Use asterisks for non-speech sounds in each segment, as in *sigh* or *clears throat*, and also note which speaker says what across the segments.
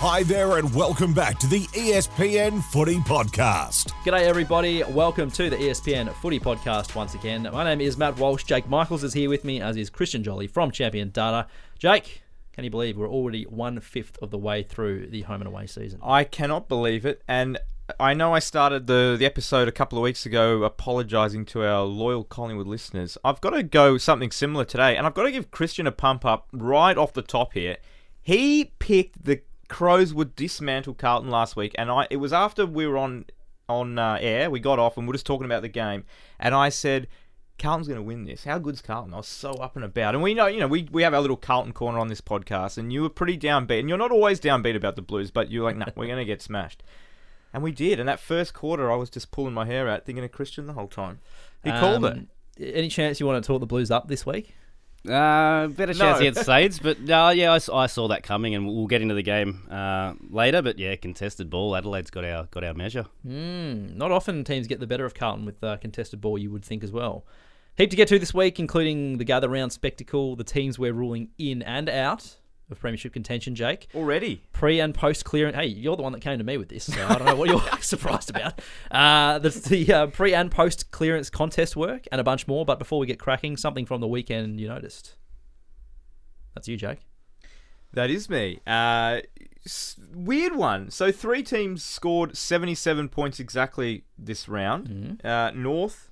Speaker 1: Hi there, and welcome back to the ESPN Footy Podcast.
Speaker 2: G'day, everybody. Welcome to the ESPN Footy Podcast once again. My name is Matt Walsh. Jake Michaels is here with me, as is Christian Joly from Champion Data. Jake, can you believe we're already one fifth of the way through the home and away season?
Speaker 3: I cannot believe it, and I know I started the the episode a couple of weeks ago apologising to our loyal Collingwood listeners. I've got to go something similar today, and I've got to give Christian a pump up right off the top here. He picked the Crows would dismantle Carlton last week, and I it was after we were on on uh, air. We got off and we are just talking about the game, and I said. Carlton's going to win this. How good's Carlton? I was so up and about. And we know, you know, we, we have our little Carlton corner on this podcast, and you were pretty downbeat. And you're not always downbeat about the Blues, but you're like, nah, we're going to get smashed. And we did. And that first quarter, I was just pulling my hair out, thinking of Christian the whole time. He called it.
Speaker 2: Um, Any chance you want to talk the Blues up this week?
Speaker 4: Uh, better chance
Speaker 3: No.
Speaker 4: against Sades, but no, yeah, I saw that coming, and we'll get into the game uh, later. But yeah, contested ball. Adelaide's got our got our measure.
Speaker 2: Mm, not often teams get the better of Carlton with uh, contested ball, you would think as well. Heap to get to this week, including the gather round spectacle, the teams we're ruling in and out of Premiership contention, Jake.
Speaker 3: Already.
Speaker 2: pre and post clearance. Hey, you're the one that came to me with this, so I don't know what you're *laughs* surprised about. Uh, the the uh, pre and post clearance contest work and a bunch more. But before we get cracking, something from the weekend you noticed. That's you, Jake.
Speaker 3: That is me. Uh, weird one. So three teams scored 77 points exactly this round. Uh, North,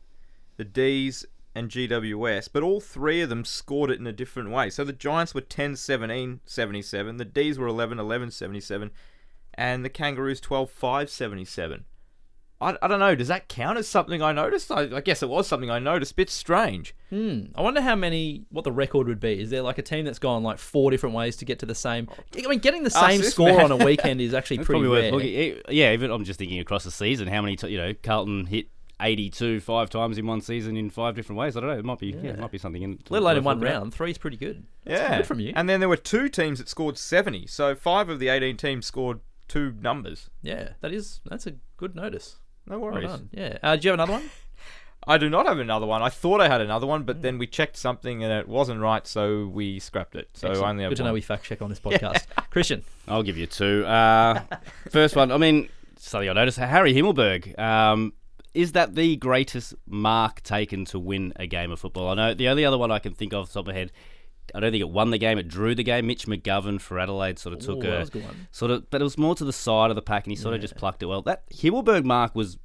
Speaker 3: the D's, and GWS. But all three of them scored it in a different way. So the Giants were 10 17 77. The D's were 11 11 77. And the Kangaroos 12 5 77. I, I don't know. Does that count as something I noticed? I, I guess it was something I noticed. Bit strange.
Speaker 2: Hmm. I wonder how many, what the record would be. Is there like a team that's gone like four different ways to get to the same? I mean, getting the same
Speaker 3: this
Speaker 2: score on a *laughs* weekend is actually pretty
Speaker 4: probably
Speaker 2: rare.
Speaker 4: worth looking. Yeah, even I'm just thinking across the season, how many t- you know Carlton hit 82 five times in one season in five different ways. I don't know. It might be yeah, it might be something in.
Speaker 2: Let alone in one
Speaker 4: looking at.
Speaker 2: round. Three's pretty good. That's
Speaker 3: yeah.
Speaker 2: good from you.
Speaker 3: And then there were two teams that scored 70. So five of the 18 teams scored two numbers.
Speaker 2: yeah, that is that's a good notice.
Speaker 3: No worries.
Speaker 2: done. Yeah. Uh, do you have another one? *laughs*
Speaker 3: I do not have another one. I thought I had another one, but then we checked something and it wasn't right, so we scrapped it. So I
Speaker 2: Excellent.
Speaker 3: only have
Speaker 2: Good to
Speaker 3: one.
Speaker 2: know we fact check on this *laughs* podcast. Christian.
Speaker 4: I'll give you two. Uh, first one, I mean, something I noticed Harry Himmelberg. Um, is that the greatest mark taken to win a game of football? I know the only other one I can think of off the top of my head, I don't think it won the game, it drew the game. Mitch McGovern for Adelaide sort of took
Speaker 2: Ooh, that
Speaker 4: a
Speaker 2: was a good one.
Speaker 4: sort of, but it was more to the side of the pack, and he sort of just plucked it well. That Himmelberg mark was,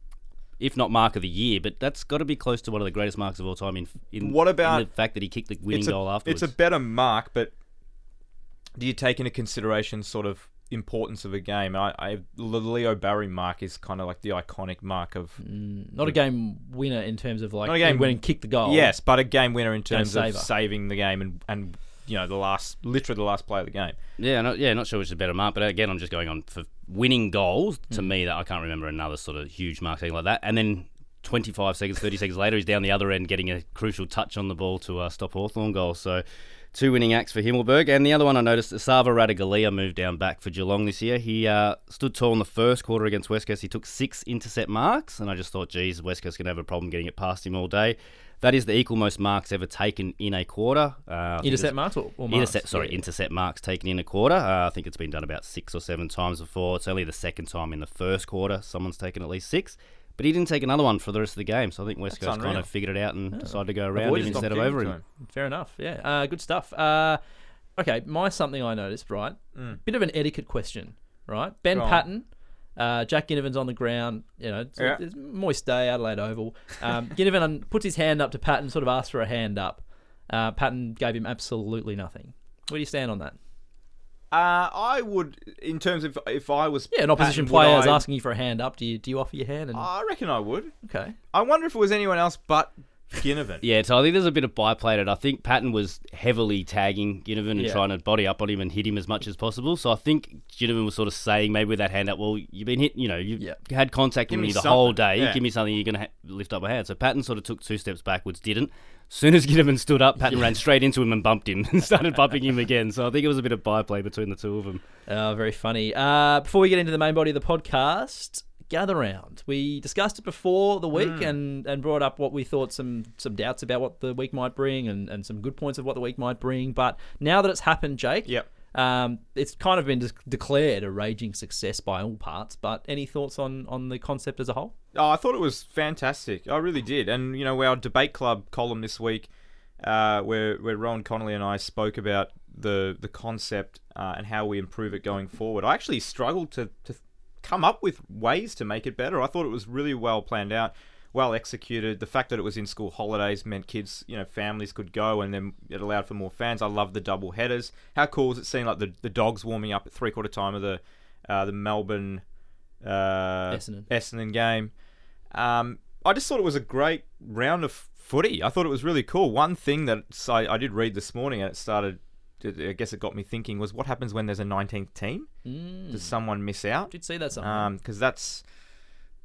Speaker 4: if not mark of the year, but that's got to be close to one of the greatest marks of all time. In, in
Speaker 3: What about-
Speaker 4: in the fact that he kicked the winning
Speaker 3: a,
Speaker 4: goal afterwards?
Speaker 3: It's a better mark, but do you take into consideration sort of importance of a game? I, I the Leo Barry mark is kind of like the iconic mark of
Speaker 2: Not a game winner in terms of like
Speaker 3: Not a game-
Speaker 2: he went and kicked the goal.
Speaker 3: yes, but a game winner in terms of saving the game and and you know the last literally the last play of the game.
Speaker 4: Yeah, not, yeah, not sure which is a better mark, but again, I'm just going on for winning goals.
Speaker 3: Hmm.
Speaker 4: To me, that I can't remember another sort of huge mark taken like that. And then 25 seconds, 30 seconds later, he's down the other end getting a crucial touch on the ball to uh, stop Hawthorn goal. So two winning acts for Himmelberg. And the other one I noticed, Sava Ratugolea moved down back for Geelong this year. He uh, stood tall in the first quarter against West Coast. He took six intercept marks, and I just thought, geez, West Coast going to have a problem getting it past him all day. That is the equal most marks ever taken in a quarter. Uh,
Speaker 2: Intercept marks or, or marks?
Speaker 4: Intercept, sorry,
Speaker 2: Yeah.
Speaker 4: intercept marks taken in a quarter. Uh, I think it's been done about six or seven times before. It's only the second time in the first quarter someone's taken at least six. But he didn't take another one for the rest of the game, so I think West
Speaker 3: That's
Speaker 4: Coast kind of figured it out and decided to go around
Speaker 2: Avoided
Speaker 4: him instead of over
Speaker 3: to
Speaker 4: him.
Speaker 2: Fair enough. Yeah. Uh, good stuff. Uh, okay, my something I noticed. Right, bit of an etiquette question. Right, Ben
Speaker 3: Go.
Speaker 2: Paton. Uh, Jack Ginnivan's on the ground. You know, it's,
Speaker 3: Yeah.
Speaker 2: it's a moist day, Adelaide Oval. Um, *laughs* Ginnivan puts his hand up to Paton, sort of asks for a hand up. Uh, Paton gave him absolutely nothing. Where do you stand on that?
Speaker 3: Uh, I would, in terms of if I was
Speaker 2: Yeah, an opposition
Speaker 3: Paton,
Speaker 2: player is
Speaker 3: I-
Speaker 2: asking you for a hand up. Do you do you offer your hand? And
Speaker 3: I reckon I would.
Speaker 2: okay,
Speaker 3: I wonder if it was anyone else but Ginnivan. *laughs*
Speaker 4: Yeah, so I think there's a bit of biplay at it. I think Paton was heavily tagging Ginnivan and
Speaker 2: Yeah.
Speaker 4: trying to body up on him and hit him as much as possible. So I think Ginnivan was sort of saying maybe with that hand up, well, you've been hit, you know, you've
Speaker 2: Yeah.
Speaker 4: had contact
Speaker 3: Give
Speaker 4: with
Speaker 3: me
Speaker 4: me the
Speaker 3: something.
Speaker 4: whole day.
Speaker 3: Yeah.
Speaker 4: Give me something you're going to ha- lift up a hand. So Paton sort of took two steps backwards, didn't. Soon as Ginnivan stood up, Paton ran straight into him and bumped him *laughs* and started bumping him again. So I think it was a bit of byplay between the two of them.
Speaker 2: Uh, very funny. Uh, before we get into the main body of the podcast, gather round. We discussed it before the week
Speaker 3: Hmm.
Speaker 2: and, and brought up what we thought some some doubts about what the week might bring and, and some good points of what the week might bring. But now that it's happened, Jake,
Speaker 3: Yep.
Speaker 2: Um, it's kind of been de- declared a raging success by all parts. But any thoughts on on the concept as a whole?
Speaker 3: Oh, I thought it was fantastic. I really did. And you know, our debate club column this week, uh, where where Rohan Connolly and I spoke about the the concept uh, and how we improve it going forward. I actually struggled to to come up with ways to make it better. I thought it was really well planned out, well executed. The fact that it was in school holidays meant kids, you know, families could go, and then it allowed for more fans. I love the double headers. How cool is it seeing like the the dogs warming up at three quarter time of the uh, the Melbourne uh,
Speaker 2: Essendon.
Speaker 3: Essendon game. Um, I just thought it was a great round of footy. I thought it was really cool. One thing that I, I did read this morning, and it started. I guess it got me thinking was what happens when there's a 19th team?
Speaker 2: Mm.
Speaker 3: Does someone miss out?
Speaker 2: Did see that something?
Speaker 3: because that's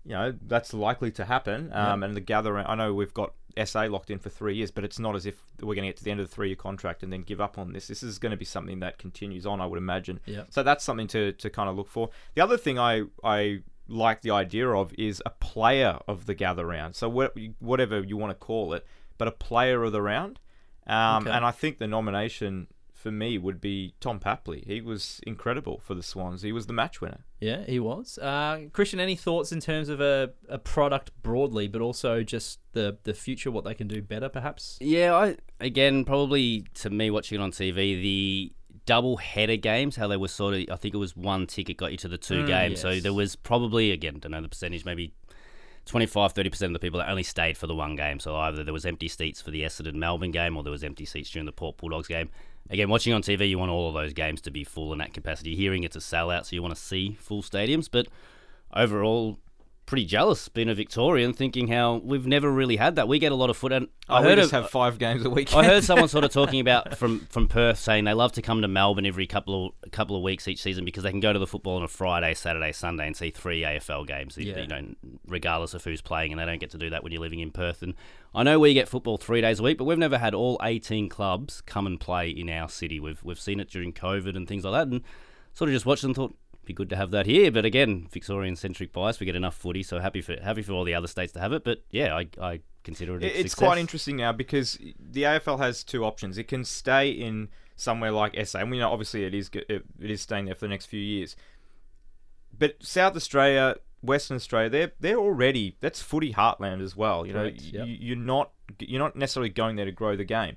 Speaker 3: you know that's likely to happen. Um, And the gathering, I know we've got SA locked in for three years, but it's not as if we're going to get to the end of the three-year contract and then give up on this. This is going to be something that continues on, I would imagine.
Speaker 2: Yeah.
Speaker 3: So that's something to, to kind of look for. The other thing I I like the idea of is a player of the gather round. So what, whatever you want to call it, but a player of the round. Um,
Speaker 2: Okay.
Speaker 3: And I think the nomination for me would be Tom Papley. He was incredible for the Swans. He was the match winner.
Speaker 2: Yeah, he was. Uh, Christian, any thoughts in terms of a, a product broadly, but also just the, the future, what they can do better, perhaps?
Speaker 4: Yeah, I again probably to me watching it on TV, the double header games, how they were sort of I think it was one ticket got you to the two
Speaker 2: Mm,
Speaker 4: games. So there was probably again, don't know the percentage, maybe 25 30% of the people that only stayed for the one game. So either there was empty seats for the Essendon Melbourne game or there was empty seats during the Port Bulldogs game. Again, watching on TV, you want all of those games to be full in that capacity. Hearing it's a sellout, so you want to see full stadiums, but overall pretty jealous being a Victorian, thinking how we've never really had that. We get a lot of foot, and I
Speaker 3: Oh, we
Speaker 4: heard
Speaker 3: just
Speaker 4: of,
Speaker 3: have five games a week.
Speaker 4: I heard *laughs* someone sort of talking about from from Perth saying they love to come to Melbourne every couple of a couple of weeks each season because they can go to the football on a Friday, Saturday, Sunday and see three AFL games.
Speaker 2: Yeah.
Speaker 4: You know, regardless of who's playing, and they don't get to do that when you're living in Perth. And I know we get football three days a week, but we've never had all 18 clubs come and play in our city. We've we've seen it during COVID and things like that, and sort of just watched and thought. Be good to have that here, but again, Victorian centric bias. We get enough footy, so happy for happy for all the other states to have it. But yeah, I, I consider it. A
Speaker 3: it's
Speaker 4: success.
Speaker 3: quite interesting now because the AFL has two options. It can stay in somewhere like SA, and we know obviously it is it, is staying there for the next few years. But South Australia, Western Australia, they're they're already that's footy heartland as well. You know,
Speaker 2: yep.
Speaker 3: you're not you're not necessarily going there to grow the game.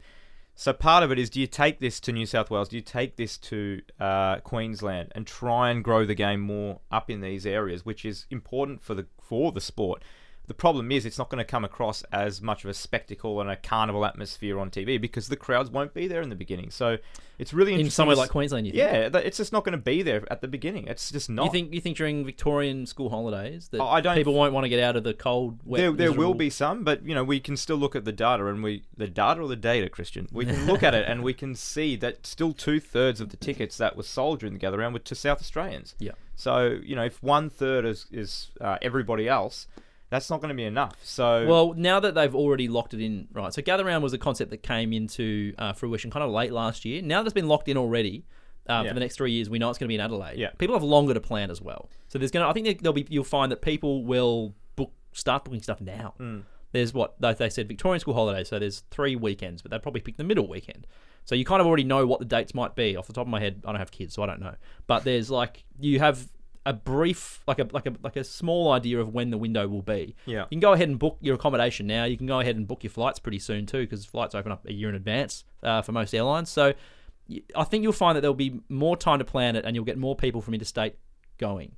Speaker 3: So part of it is, do you take this to New South Wales? Do you take this to uh, Queensland and try and grow the game more up in these areas, which is important for the for the sport? The problem is, it's not going to come across as much of a spectacle and a carnival atmosphere on TV because the crowds won't be there in the beginning. So it's really
Speaker 2: In somewhere like Queensland, you think?
Speaker 3: yeah, it's just not going to be there at the beginning. It's just not.
Speaker 2: You think you think during Victorian school holidays that
Speaker 3: Oh, I don't-
Speaker 2: people won't want to get out of the cold, wet,
Speaker 3: there, there will be some, but you know we can still look at the data and we the data or the data, Christian. We can look at it and we can see that still two thirds of the tickets that were sold during the gather round were to South Australians.
Speaker 2: Yeah.
Speaker 3: So you know if one third is is uh, everybody else, that's not going to be enough. So
Speaker 2: Well, now that they've already locked it in, right? So Gather Round was a concept that came into uh, fruition kind of late last year. Now that's been locked in already uh,
Speaker 3: Yeah.
Speaker 2: for the next three years. We know it's going to be in Adelaide.
Speaker 3: Yeah.
Speaker 2: People have longer to plan as well. So there's going to. I think there- there'll be. You'll find that people will book start booking stuff now.
Speaker 3: Hmm.
Speaker 2: There's what they, they said Victorian school holidays. So there's three weekends, but they'd probably pick the middle weekend. So you kind of already know what the dates might be off the top of my head. I don't have kids, so I don't know. But there's like you have a brief, like a like a like a small idea of when the window will be.
Speaker 3: Yeah.
Speaker 2: You can go ahead and book your accommodation now. You can go ahead and book your flights pretty soon too, because flights open up a year in advance uh, for most airlines. So I think you'll find that there'll be more time to plan it, and you'll get more people from interstate going,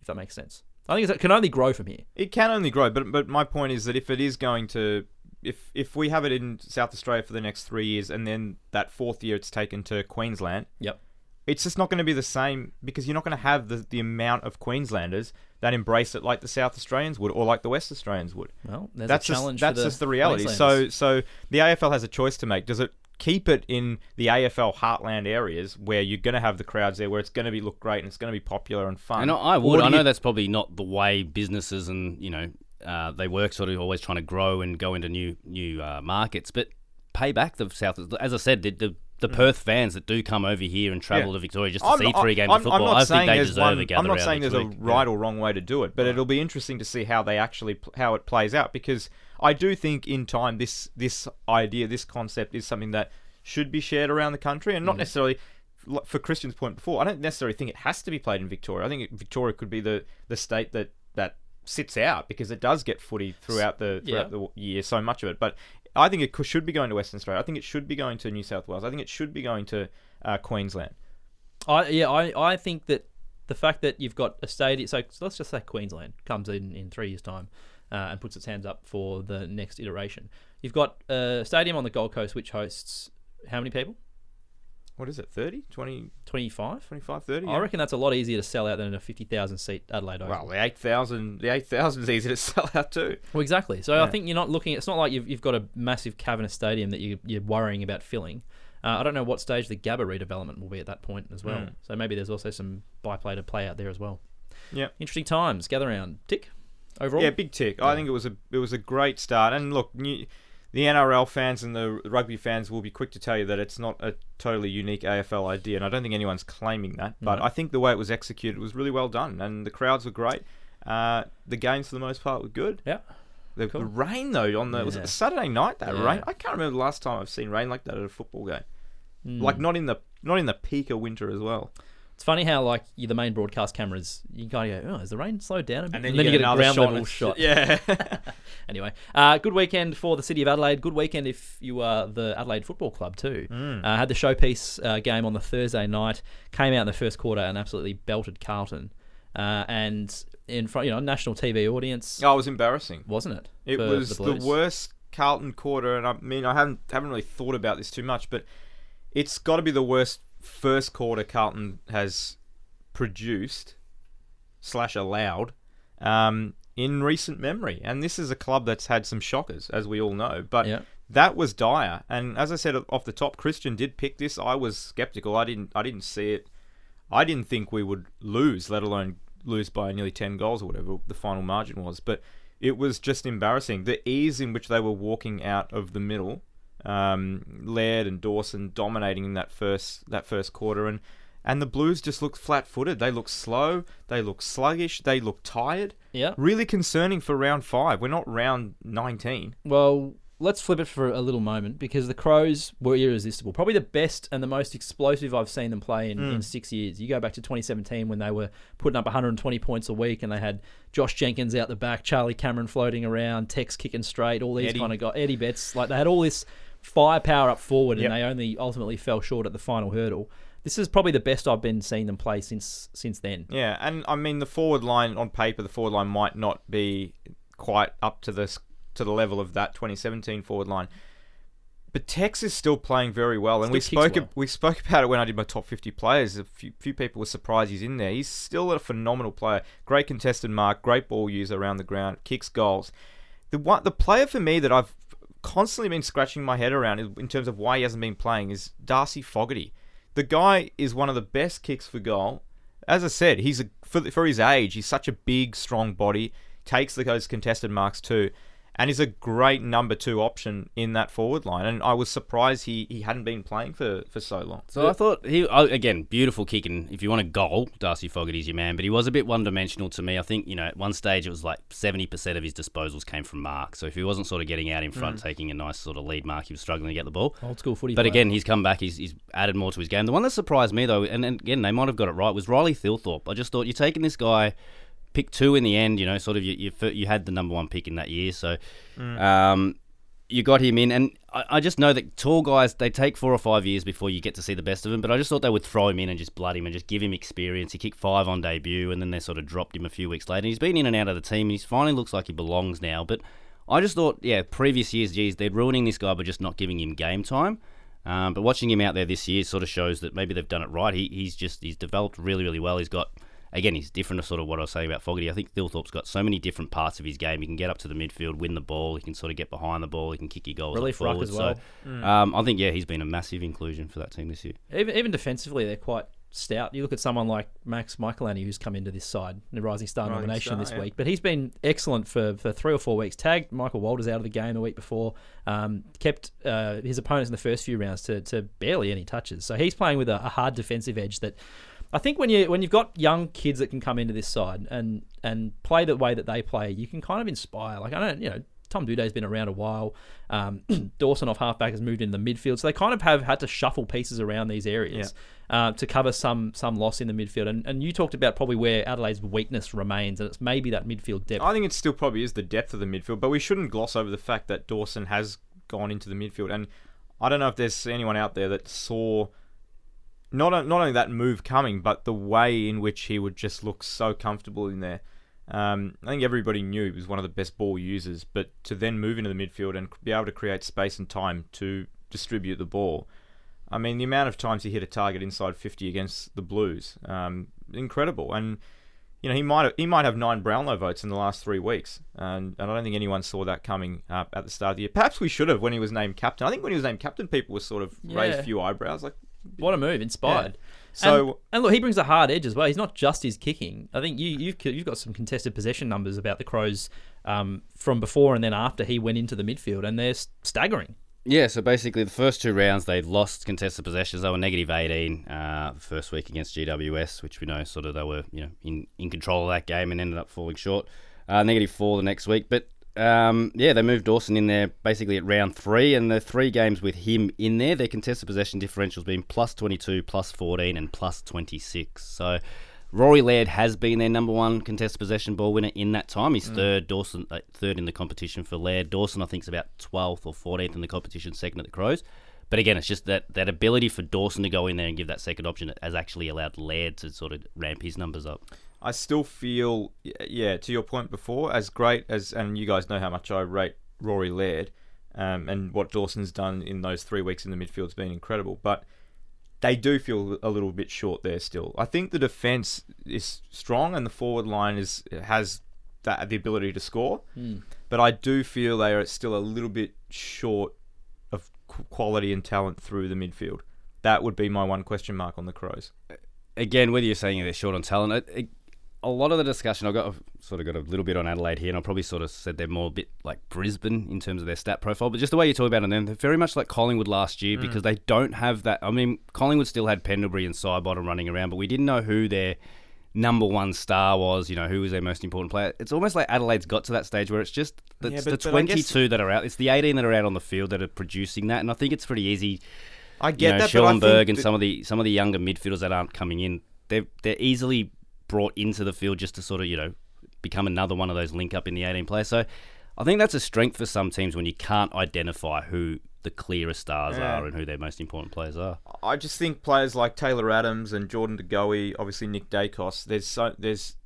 Speaker 2: if that makes sense. I think it can only grow from here.
Speaker 3: It can only grow, but but my point is that if it is going to, if if we have it in South Australia for the next three years, and then that fourth year it's taken to Queensland,
Speaker 2: Yep.
Speaker 3: It's just not going to be the same because you're not going to have the the amount of Queenslanders that embrace it like the South Australians would, or like the West Australians would.
Speaker 2: Well, there's
Speaker 3: that's
Speaker 2: a
Speaker 3: just
Speaker 2: challenge.
Speaker 3: that's just the reality. So so the AFL has a choice to make. Does it keep it in the AFL heartland areas where you're going to have the crowds there, where it's going to be look great and it's going to be popular and fun?
Speaker 4: And I, I would. I know
Speaker 3: you-
Speaker 4: that's probably not the way businesses and you know uh, they work. Sort of always trying to grow and go into new new uh, markets, but pay back the South. As I said, the the, the Perth fans that do come over here and travel
Speaker 3: Mm. Yeah.
Speaker 4: to Victoria just to
Speaker 3: I'm
Speaker 4: see
Speaker 3: not-
Speaker 4: three games
Speaker 3: I'm,
Speaker 4: of football,
Speaker 3: not
Speaker 4: think they deserve
Speaker 3: one,
Speaker 4: a
Speaker 3: I'm not saying there's a
Speaker 4: week.
Speaker 3: right or wrong way to do it, but it'll be interesting to see how they actually how it plays out because I do think in time this this idea, this concept is something that should be shared around the country
Speaker 4: Mm.
Speaker 3: and not necessarily for Christian's point before, I don't necessarily think it has to be played in Victoria. I think Victoria could be the, the state that that sits out because it does get footy throughout the throughout
Speaker 2: Yeah.
Speaker 3: the year, so much of it. But I think it should be going to Western Australia. I think it should be going to New South Wales. I think it should be going to uh, Queensland.
Speaker 2: I yeah, I, I think that the fact that you've got a stadium, so let's just say Queensland comes in in three years' time uh, and puts its hands up for the next iteration. You've got a stadium on the Gold Coast which hosts how many people?
Speaker 3: What is it? 30, 20,
Speaker 2: 25?
Speaker 3: 25, 30?
Speaker 2: I reckon that's a lot easier to sell out than a 50,000 seat Adelaide Oval.
Speaker 3: Well, the 8,000 the 8,000 is easy to *laughs* sell out too.
Speaker 2: Well, exactly. So I think you're not looking. It's not like you've, you've got a massive cavernous stadium that you, you're worrying about filling. Uh, I don't know what stage the Gabba redevelopment will be at that point as well.
Speaker 3: Mm.
Speaker 2: So maybe there's also some byplay to play out there as well.
Speaker 3: Yeah.
Speaker 2: Interesting times. Gather round. Tick. Overall.
Speaker 3: Yeah, big tick. I think it was a it was a great start. And look, new, the NRL fans and the rugby fans will be quick to tell you that it's not a totally unique AFL idea, and I don't think anyone's claiming that. But
Speaker 2: No.
Speaker 3: I think the way it was executed was really well done, and the crowds were great. Uh, the games for the most part were good.
Speaker 2: Yeah.
Speaker 3: The,
Speaker 2: Cool.
Speaker 3: the rain though on the was it
Speaker 2: Yeah.
Speaker 3: Saturday night that
Speaker 2: Yeah.
Speaker 3: rain? I can't remember the last time I've seen rain like that at a football game.
Speaker 2: Mm.
Speaker 3: Like not in the not in the peak of winter as well.
Speaker 2: It's funny how like you, the main broadcast cameras, you kind of go, oh, has the rain slowed down a bit?
Speaker 3: And then, you, get,
Speaker 2: a
Speaker 3: another
Speaker 2: ground
Speaker 3: shot.
Speaker 2: level
Speaker 3: and
Speaker 2: shot.
Speaker 3: Yeah. *laughs* *laughs*
Speaker 2: Anyway, uh, good weekend for the city of Adelaide. Good weekend if you are the Adelaide Football Club too.
Speaker 3: Mm.
Speaker 2: Uh, had the showpiece uh, game on the Thursday night. Came out in the first quarter and absolutely belted Carlton. Uh, and in front, you know, national TV audience,
Speaker 3: oh, it was embarrassing.
Speaker 2: wasn't it?
Speaker 3: It was
Speaker 2: the,
Speaker 3: the, worst Carlton quarter, and I mean, I haven't haven't really thought about this too much, but it's got to be the worst first quarter Carlton has produced slash allowed um, in recent memory. And this is a club that's had some shockers, as we all know. But
Speaker 2: Yeah.
Speaker 3: that was dire. And as I said off the top, Christian did pick this. I was skeptical. I didn't. I didn't see it. I didn't think we would lose, let alone lose by nearly ten goals or whatever the final margin was. But it was just embarrassing. The ease in which they were walking out of the middle, um, Laird and Dawson dominating in that first that first quarter, and and the Blues just looked flat-footed. They looked slow. They looked sluggish. They looked tired.
Speaker 2: Yeah.
Speaker 3: Really concerning for round five. We're not round nineteen.
Speaker 2: Well, let's flip it for a little moment because the Crows were irresistible. Probably the best and the most explosive I've seen them play in,
Speaker 3: Mm.
Speaker 2: in six years. You go back to 2017 when they were putting up 120 points a week and they had Josh Jenkins out the back, Charlie Cameron floating around, Tex kicking straight, all these
Speaker 3: Eddie.
Speaker 2: kind of guys, Eddie Betts. Like they had all this firepower up forward
Speaker 3: Yep.
Speaker 2: and they only ultimately fell short at the final hurdle. This is probably the best I've been seeing them play since since then.
Speaker 3: Yeah, and I mean the forward line on paper, the forward line might not be quite up to this to the level of that 2017 forward line. But Tex is still playing very well, and we
Speaker 2: Still kicks
Speaker 3: spoke
Speaker 2: well.
Speaker 3: we spoke about it when I did my top 50 players. A few, few people were surprised he's in there. He's still a phenomenal player. Great contested mark, great ball user around the ground, kicks goals. The one, the player for me that I've constantly been scratching my head around in terms of why he hasn't been playing is Darcy Fogarty. The guy is one of the best kicks for goal. As I said, he's a, for for his age, he's such a big, strong body. Takes those contested marks too, and is a great number two option in that forward line. And I was surprised he, he hadn't been playing for, for so long.
Speaker 4: So I thought he oh, again beautiful kick, and if you want a goal, Darcy Fogarty's your man. But he was a bit one dimensional to me. I think you know at one stage it was like seventy percent of his disposals came from mark. So if he wasn't sort of getting out in front, mm. taking a nice sort of lead mark, he was struggling to get the ball.
Speaker 2: Old school footy.
Speaker 4: But
Speaker 2: player.
Speaker 4: again, he's come back. He's, he's added more to his game. The one that surprised me though, and, and again they might have got it right, was Riley Thilthorpe. I just thought you're taking this guy, pick two in the end. You know, sort of you you, you had the number one pick in that year, so um, you got him in. And I, I just know that tall guys they take four or five years before you get to see the best of him. But I just thought they would throw him in and just blood him and just give him experience. He kicked five on debut, and then they sort of dropped him a few weeks later. And he's been in and out of the team. And he finally looks like he belongs now. But I just thought, yeah, previous years, geez, they're ruining this guy by just not giving him game time. Um, but watching him out there this year sort of shows that maybe they've done it right. He, he's just he's developed really really well. He's got again he's different to sort of what I was saying about Fogarty. I think Thilthorpe's got so many different parts of his game. He can get up to the midfield, win the ball. He can sort of get behind the ball. He can kick your goals.
Speaker 2: Relief
Speaker 4: up
Speaker 2: ruck
Speaker 4: forward.
Speaker 2: as well.
Speaker 4: So um, I think yeah he's been a massive inclusion for that team this year.
Speaker 2: Even even defensively, they're quite stout. You look at someone like Max Michalanney, who's come into this side, the Rising Star
Speaker 3: Rising
Speaker 2: nomination
Speaker 3: Star,
Speaker 2: this
Speaker 3: yeah.
Speaker 2: week, but he's been excellent for, for three or four weeks. Tagged Michael Walters out of the game the week before, um, kept uh, his opponents in the first few rounds to, to barely any touches. So he's playing with a, a hard defensive edge that. I think when you when you've got young kids that can come into this side and and play the way that they play, you can kind of inspire. Like I don't, you know, Tom Doedee's been around a while. Um, *clears throat* Dawson off halfback has moved into the midfield, so they kind of have had to shuffle pieces around these areas uh, to cover some some loss in the midfield. And and you talked about probably where Adelaide's weakness remains, and it's maybe that midfield depth.
Speaker 3: I think it still probably is the depth of the midfield, but we shouldn't gloss over the fact that Dawson has gone into the midfield, and I don't know if there's anyone out there that saw not not only that move coming, but the way in which he would just look so comfortable in there. Um, I think everybody knew he was one of the best ball users, but to then move into the midfield and be able to create space and time to distribute the ball. I mean, the amount of times he hit a target inside 50 against the Blues, um, incredible. And you know, he might have, he might have nine Brownlow votes in the last three weeks, and, and I don't think anyone saw that coming at the start of the year. Perhaps we should have when he was named captain. I think when he was named captain, people were sort of raised a few eyebrows, like
Speaker 2: What a move, inspired.
Speaker 3: So-
Speaker 2: and, and look, he brings a hard edge as well. He's not just his kicking. I think you you've you've got some contested possession numbers about the Crows um, from before and then after he went into the midfield, and they're staggering.
Speaker 4: Yeah, so basically the first two rounds they lost contested possessions. They were negative 18 uh, the first week against GWS, which we know sort of they were you know in, in control of that game and ended up falling short. Uh, negative four the next week, but um, yeah, they moved Dawson in there basically at round three, and the three games with him in there, their contested possession differential's been plus 22, plus 14, and plus 26. So Rory Laird has been their number one contested possession ball winner in that time. He's third, Dawson uh, third in the competition for Laird. Dawson, I think, is about 12th or 14th in the competition second at the Crows. But again, it's just that, that ability for Dawson to go in there and give that second option has actually allowed Laird to sort of ramp his numbers up.
Speaker 3: I still feel, yeah, to your point before, as great as, and you guys know how much I rate Rory Laird, um, and what Dawson's done in those three weeks in the midfield's been incredible. But they do feel a little bit short there still. I think the defense is strong, and the forward line is has that the ability to score. But I do feel they are still a little bit short of quality and talent through the midfield. That would be my one question mark on the Crows.
Speaker 4: again, whether you're saying they're short on talent, it, it, a lot of the discussion I've got I've sort of got a little bit on Adelaide here, and I probably sort of said they're more a bit like Brisbane in terms of their stat profile, but just the way you talk about them, they're very much like Collingwood last year mm. because they don't have that. I mean, Collingwood still had Pendlebury and Sidebottom running around, but we didn't know who their number one star was. You know, who was their most important player. It's almost like Adelaide's got to that stage where it's just
Speaker 3: Yeah, but-
Speaker 4: the
Speaker 3: but I guess-
Speaker 4: 22 that are out. It's the 18 that are out on the field that are producing that, and I think it's pretty easy
Speaker 3: I
Speaker 4: you
Speaker 3: get
Speaker 4: know,
Speaker 3: that, but I think
Speaker 4: Schoenberg and
Speaker 3: that-
Speaker 4: some of the some of the younger midfielders that aren't coming in, they're they're easily brought into the field just to sort of you know become another one of those link up in the 18 players. So I think that's a strength for some teams when you can't identify who the clearest stars
Speaker 3: Yeah.
Speaker 4: are and who their most important players are.
Speaker 3: I just think players like Taylor Adams and Jordan De Goey, obviously Nick Daicos, there's so there's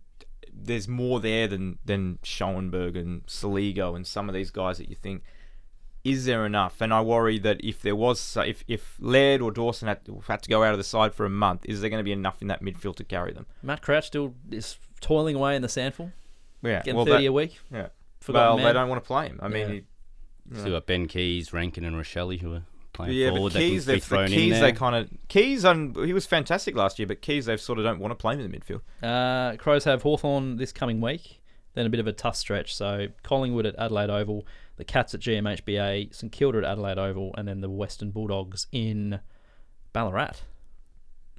Speaker 3: there's more there than than Schoenberg and Soligo and some of these guys that you think is there enough? And I worry that if there was if if Laird or Dawson had to, had to go out of the side for a month, is there going to be enough in that midfield to carry them?
Speaker 2: Matt Crouch still is toiling away in the SANFL,
Speaker 3: Yeah,
Speaker 2: getting
Speaker 3: well,
Speaker 2: 30
Speaker 3: that-
Speaker 2: a week.
Speaker 3: yeah.
Speaker 2: Forgotten
Speaker 3: Well,
Speaker 2: man.
Speaker 3: they don't want to play him. I mean,
Speaker 2: Yeah.
Speaker 3: he,
Speaker 4: Still got Ben Keays, Rankine, and Rachele who are playing
Speaker 3: yeah,
Speaker 4: forward.
Speaker 3: but
Speaker 4: They
Speaker 3: Keays,
Speaker 4: can be
Speaker 3: they've, the
Speaker 4: thrown in
Speaker 3: Keays,
Speaker 4: there.
Speaker 3: they kind of Keays, um, he was fantastic last year, but Keays, they sort of don't want to play him in the midfield.
Speaker 2: Uh, Crows have Hawthorn this coming week, then a bit of a tough stretch. So Collingwood at Adelaide Oval, the Cats at GMHBA, St Kilda at Adelaide Oval, and then the Western Bulldogs in Ballarat.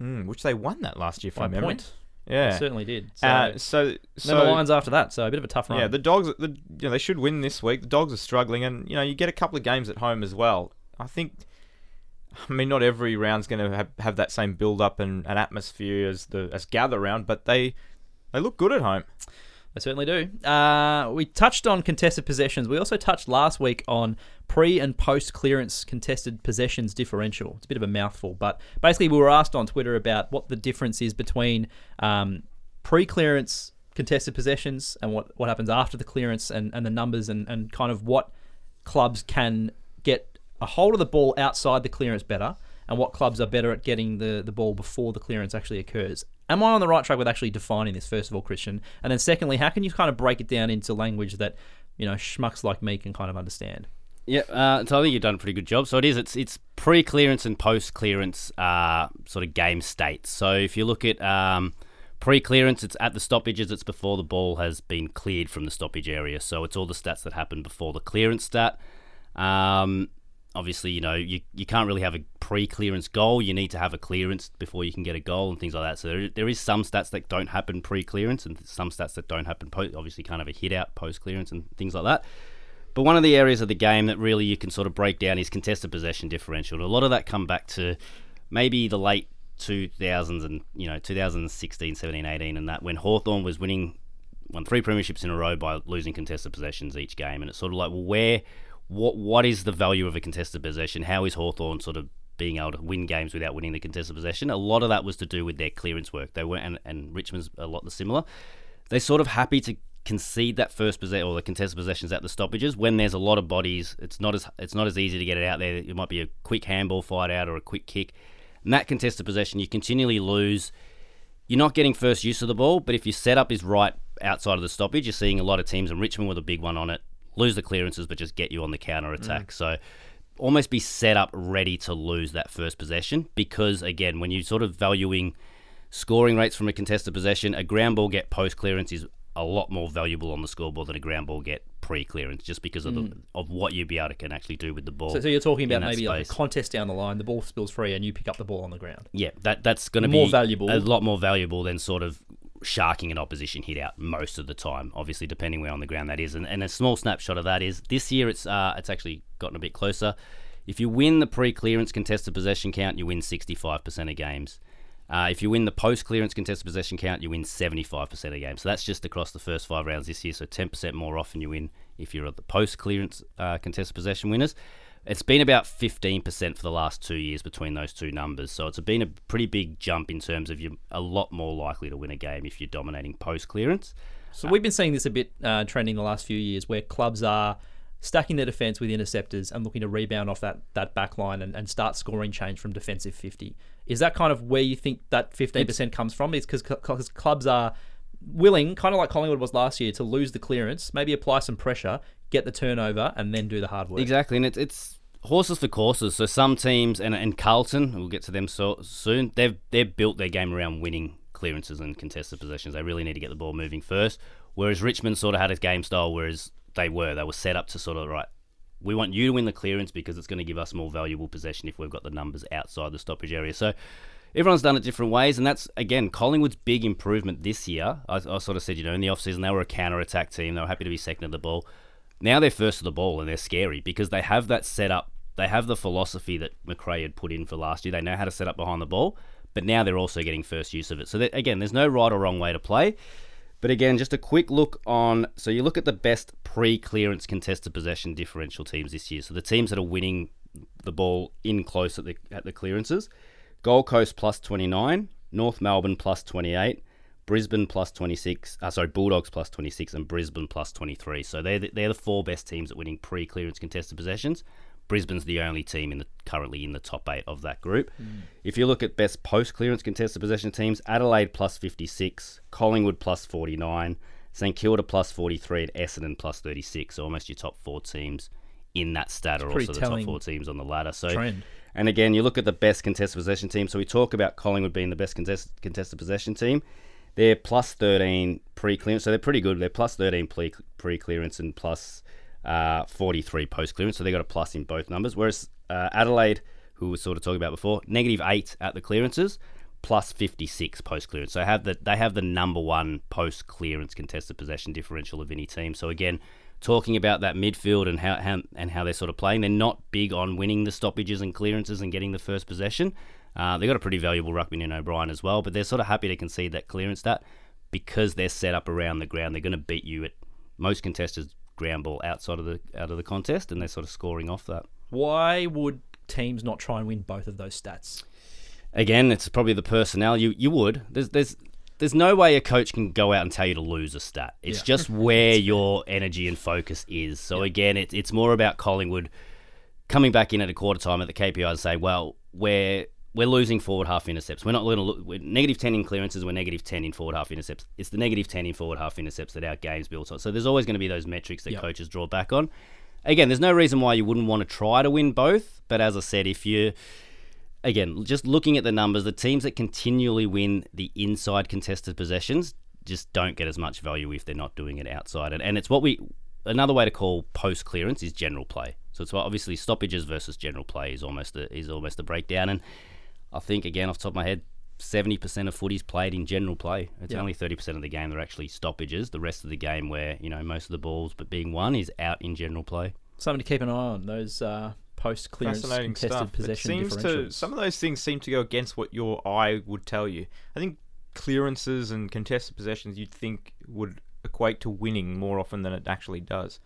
Speaker 3: Mm, which they won that last year
Speaker 2: By
Speaker 3: from memory.
Speaker 2: point.
Speaker 3: Yeah.
Speaker 2: Certainly did. So,
Speaker 3: Uh, so, so
Speaker 2: the Lions after that, so a bit of a tough run.
Speaker 3: yeah, the dogs. The, you know, they should win this week. The dogs are struggling, and you know, you get a couple of games at home as well. I think. I mean, not every round's going to have, have that same build up and, and atmosphere as the as gather round, but they they look good at home.
Speaker 2: They certainly do. Uh, we touched on contested possessions. We also touched last week on pre and post clearance contested possessions differential. It's a bit of a mouthful, but basically, we were asked on Twitter about what the difference is between um, pre clearance contested possessions and what, what happens after the clearance and, and the numbers and, and kind of what clubs can get a hold of the ball outside the clearance better and what clubs are better at getting the, the ball before the clearance actually occurs. Am I on the right track with actually defining this, first of all, Christian? And then secondly, how can you kind of break it down into language that, you know, schmucks like me can kind of understand?
Speaker 4: Yeah, uh, so I think you've done a pretty good job. So it is. It's it's pre-clearance and post-clearance uh, sort of game states. So if you look at um, pre-clearance, it's at the stoppages. It's before the ball has been cleared from the stoppage area. So it's all the stats that happen before the clearance stat. Um, obviously, you know you, you can't really have a pre-clearance goal. You need to have a clearance before you can get a goal and things like that. So there, there is some stats that don't happen pre-clearance and some stats that don't happen post. Obviously, can't have a hit out post-clearance and things like that. But one of the areas of the game that really you can sort of break down is contested possession differential. And a lot of that come back to maybe the late 2000s and you know 2016, 17, 18, and that when Hawthorn was winning won three premierships in a row by losing contested possessions each game, and it's sort of like, well, where, what, what is the value of a contested possession? How is Hawthorn sort of being able to win games without winning the contested possession? A lot of that was to do with their clearance work. They were, and, and Richmond's a lot the similar. They're sort of happy to concede that first possession or the contested possessions at the stoppages when there's a lot of bodies. It's not as it's not as easy to get it out there. It might be a quick handball fight out or a quick kick. And that contested possession, you continually lose. You're not getting first use of the ball, but if your setup is right outside of the stoppage, you're seeing a lot of teams, and Richmond with a big one on it, lose the clearances, but just get you on the counter attack. Mm. So almost be set up ready to lose that first possession because, again, when you're sort of valuing scoring rates from a contested possession, a ground ball get post clearance is a lot more valuable on the scoreboard than a ground ball get pre-clearance, just because of mm. the, of what you'd be able to can actually do with the ball.
Speaker 2: So, so you're talking about maybe like a contest down the line, the ball spills free, and you pick up the ball on the ground.
Speaker 4: Yeah, that that's going to be more valuable, a lot more valuable than sort of sharking an opposition hit out most of the time. Obviously, depending where on the ground that is, and, and a small snapshot of that is this year. It's uh, it's actually gotten a bit closer. If you win the pre-clearance contested possession count, you win 65% of games. Uh, if you win the post clearance contested possession count, you win 75% of games. So that's just across the first five rounds this year. So 10% more often you win if you're at the post clearance uh, contested possession winners. It's been about 15% for the last two years between those two numbers. So it's been a pretty big jump in terms of you're a lot more likely to win a game if you're dominating post clearance.
Speaker 2: So we've been seeing this a bit uh, trending the last few years where clubs are stacking their defence with interceptors and looking to rebound off that, that back line and, and start scoring change from defensive 50. Is that kind of where you think that 15% comes from? It's because clubs are willing, kind of like Collingwood was last year, to lose the clearance, maybe apply some pressure, get the turnover, and then do the hard work.
Speaker 4: Exactly, and it's, it's horses for courses. So some teams, and, and Carlton, we'll get to them so, soon, they've, they've built their game around winning clearances and contested possessions. They really need to get the ball moving first. Whereas Richmond sort of had a game style, whereas they were. They were set up to sort of, right, we want you to win the clearance because it's going to give us more valuable possession if we've got the numbers outside the stoppage area. So everyone's done it different ways, and that's again Collingwood's big improvement this year. I, I sort of said, you know, in the offseason they were a counter attack team. They were happy to be second of the ball. Now they're first of the ball, and they're scary because they have that setup. They have the philosophy that McRae had put in for last year. They know how to set up behind the ball, but now they're also getting first use of it. So again, there's no right or wrong way to play. But again, just a quick look on. So you look at the best pre-clearance contested possession differential teams this year. So the teams that are winning the ball in close at the at the clearances: Gold Coast plus 29, North Melbourne plus 28, Brisbane plus 26. Uh, sorry, Bulldogs plus 26, and Brisbane plus 23. So they're the, they're the four best teams at winning pre-clearance contested possessions. Brisbane's the only team in the currently in the top eight of that group. Mm. If you look at best post clearance contested possession teams, Adelaide plus 56, Collingwood plus 49, St Kilda plus 43, and Essendon plus 36. So almost your top four teams in that stat are also the top four teams on the ladder. So,
Speaker 2: trend.
Speaker 4: And again, you look at the best contested possession team. So we talk about Collingwood being the best contest, contested possession team. They're plus 13 pre clearance, so they're pretty good. They're plus 13 pre clearance and plus uh, 43 post clearance, so they got a plus in both numbers. Whereas uh, Adelaide, who was sort of talking about before, negative eight at the clearances, plus 56 post clearance. So have the they have the number one post clearance contested possession differential of any team. So again, talking about that midfield and how, how and how they're sort of playing, they're not big on winning the stoppages and clearances and getting the first possession. Uh, they've got a pretty valuable ruckman in O'Brien as well, but they're sort of happy to concede that clearance stat because they're set up around the ground. They're going to beat you at most contested ground ball outside of the out of the contest, and they're sort of scoring off that.
Speaker 2: Why would teams not try and win both of those stats?
Speaker 4: Again, it's probably the personnel. You you would. There's there's there's no way a coach can go out and tell you to lose a stat. It's yeah. just where your energy and focus is. So yeah. again, it, it's more about Collingwood coming back in at a quarter time at the KPI and say, well, we're we're losing forward half intercepts. We're not going to look. We're negative ten in clearances. We're negative ten in forward half intercepts. It's the negative ten in forward half intercepts that our game's built on. So there's always going to be those metrics that yep. coaches draw back on. Again, there's no reason why you wouldn't want to try to win both. But as I said, if you again just looking at the numbers, the teams that continually win the inside contested possessions just don't get as much value if they're not doing it outside. And, and it's what we another way to call post clearance is general play. So it's obviously stoppages versus general play is almost a, is almost a breakdown and I think again off the top of my head, seventy percent of footy's played in general play. It's
Speaker 2: Yeah.
Speaker 4: only thirty percent of the game that are actually stoppages. The rest of the game, where you know most of the balls, but being won, is out in general play.
Speaker 2: Something to keep an eye on. Those uh, post clearance contested
Speaker 3: stuff. It
Speaker 2: possession
Speaker 3: seems to some of those things seem to go against what your eye would tell you. I think clearances and contested possessions you'd think would equate to winning more often than it actually does.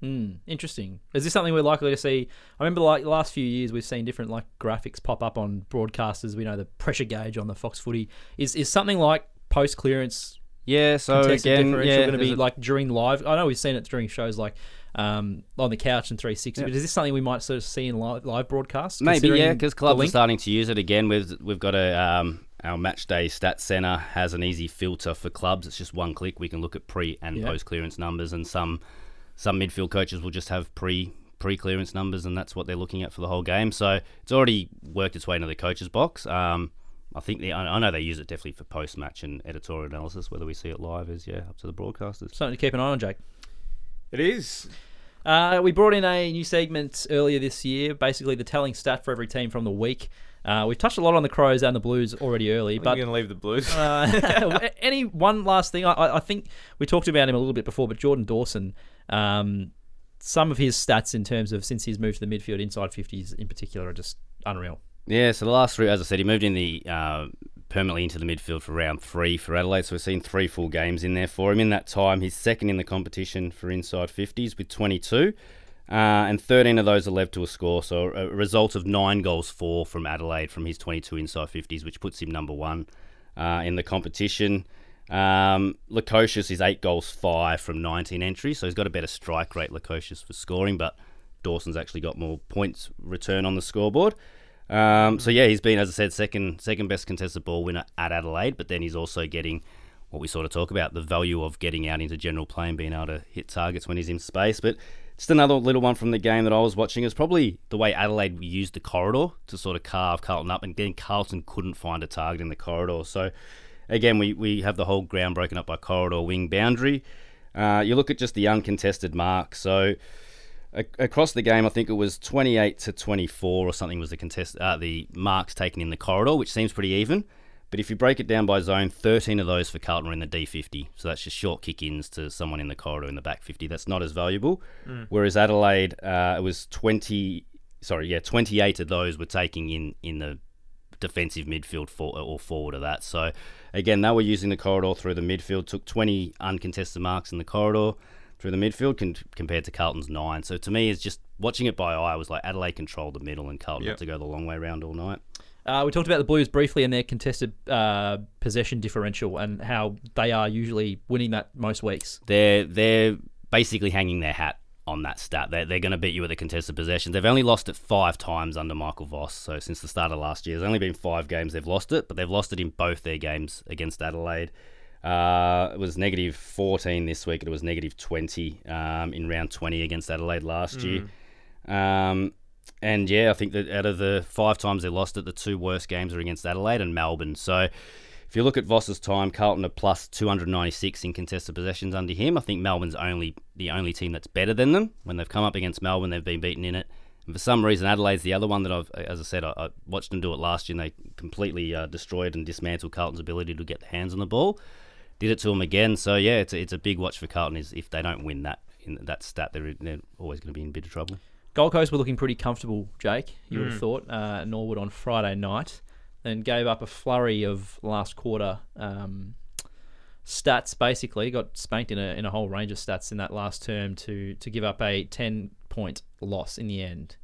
Speaker 2: Hmm, interesting. Is this something we're likely to see? I remember like the last few years we've seen different like graphics pop up on broadcasters. We know the pressure gauge on the Fox Footy is is something like post clearance
Speaker 4: Yeah, so again, yeah,
Speaker 2: going to be
Speaker 4: a-
Speaker 2: like during live. I know we've seen it during shows like um, on the couch and 360,
Speaker 4: Yeah.
Speaker 2: but is this something we might sort of see in live, live broadcasts?
Speaker 4: Maybe yeah, because clubs are starting to use it again. We've we've got a um, our match day stats center has an easy filter for clubs. It's just one click. We can look at pre and
Speaker 2: Yeah.
Speaker 4: post clearance numbers, and some some midfield coaches will just have pre pre clearance numbers, and that's what they're looking at for the whole game. So it's already worked its way into the coaches box. Um, I think the, I I know they use it definitely for post match and editorial analysis. Whether we see it live is yeah up to the broadcasters.
Speaker 2: Something to keep an eye on, Jake.
Speaker 3: It is.
Speaker 2: Uh, we brought in a new segment earlier this year, basically the telling stat for every team from the week. Uh, we've touched a lot on the Crows and the Blues already early,
Speaker 3: But
Speaker 2: but
Speaker 3: you're going to leave the Blues. *laughs*
Speaker 2: uh, *laughs* any one last thing, I- I, I think we talked about him a little bit before, but Jordan Dawson, um, some of his stats in terms of since he's moved to the midfield, inside 50s in particular, are just unreal.
Speaker 4: Yeah, so the last three, as I said, he moved in the uh, permanently into the midfield for round three for Adelaide. So we've seen three full games in there for him. In that time, he's second in the competition for inside 50s with 22. Uh, and 13 of those are led to a score. So a result of nine goals, four from Adelaide from his 22 inside 50s, which puts him number one uh, in the competition. Um, Lukosius is eight goals, five from 19 entries. So he's got a better strike rate, Lukosius, for scoring. But Dawson's actually got more points return on the scoreboard. Um, so yeah, he's been, as I said, second second best contested ball winner at Adelaide. But then he's also getting what we sort of talk about the value of getting out into general play and being able to hit targets when he's in space. But just another little one from the game that I was watching is probably the way Adelaide used the corridor to sort of carve Carlton up, and then Carlton couldn't find a target in the corridor. So again, we, we have the whole ground broken up by corridor wing boundary. Uh, you look at just the uncontested mark. So across the game, I think it was 28 to 24 or something was the contest uh, the marks taken in the corridor, which seems pretty even. But if you break it down by zone, 13 of those for Carlton are in the D50. So that's just short kick ins to someone in the corridor in the back 50. That's not as valuable. Whereas Adelaide, uh, it was 20, sorry, yeah, 28 of those were taking in in the defensive midfield for, or forward of that. So again, they were using the corridor through the midfield, took 20 uncontested marks in the corridor through the midfield con- compared to Carlton's nine. So to me, it's just watching it by eye. I was like Adelaide controlled the middle and Carlton
Speaker 3: Yep.
Speaker 4: had to go the long way around all night.
Speaker 2: Uh, we talked about the Blues briefly and their contested uh, possession differential and how they are usually winning that most weeks.
Speaker 4: They're they're basically hanging their hat on that stat. They're, they're going to beat you with the contested possessions. They've only lost it five times under Michael Voss. So since the start of last year, there's only been five games they've lost it, but they've lost it in both their games against Adelaide. Uh, it was negative 14 this week. It was negative 20 um, in round 20 against Adelaide last year. Um, and yeah, I think that out of the five times they lost it, the two worst games are against Adelaide and Melbourne. So if you look at Voss's time, Carlton are plus 296 in contested possessions under him. I think Melbourne's only the only team that's better than them. When they've come up against Melbourne, they've been beaten in it. And for some reason, Adelaide's the other one that I've, as I said, I, I watched them do it last year, and they completely uh, destroyed and dismantled Carlton's ability to get the hands on the ball. Did it to them again. So yeah, it's a, it's a big watch for Carlton. Is if they don't win that in that stat, they're, they're always going to be in bit of trouble.
Speaker 2: Gold Coast were looking pretty comfortable, Jake. You would
Speaker 3: Mm.
Speaker 2: have thought. Uh, Norwood on Friday night, then gave up a flurry of last quarter um, stats. Basically, got spanked in a in a whole range of stats in that last term to to give up a ten point loss in the end.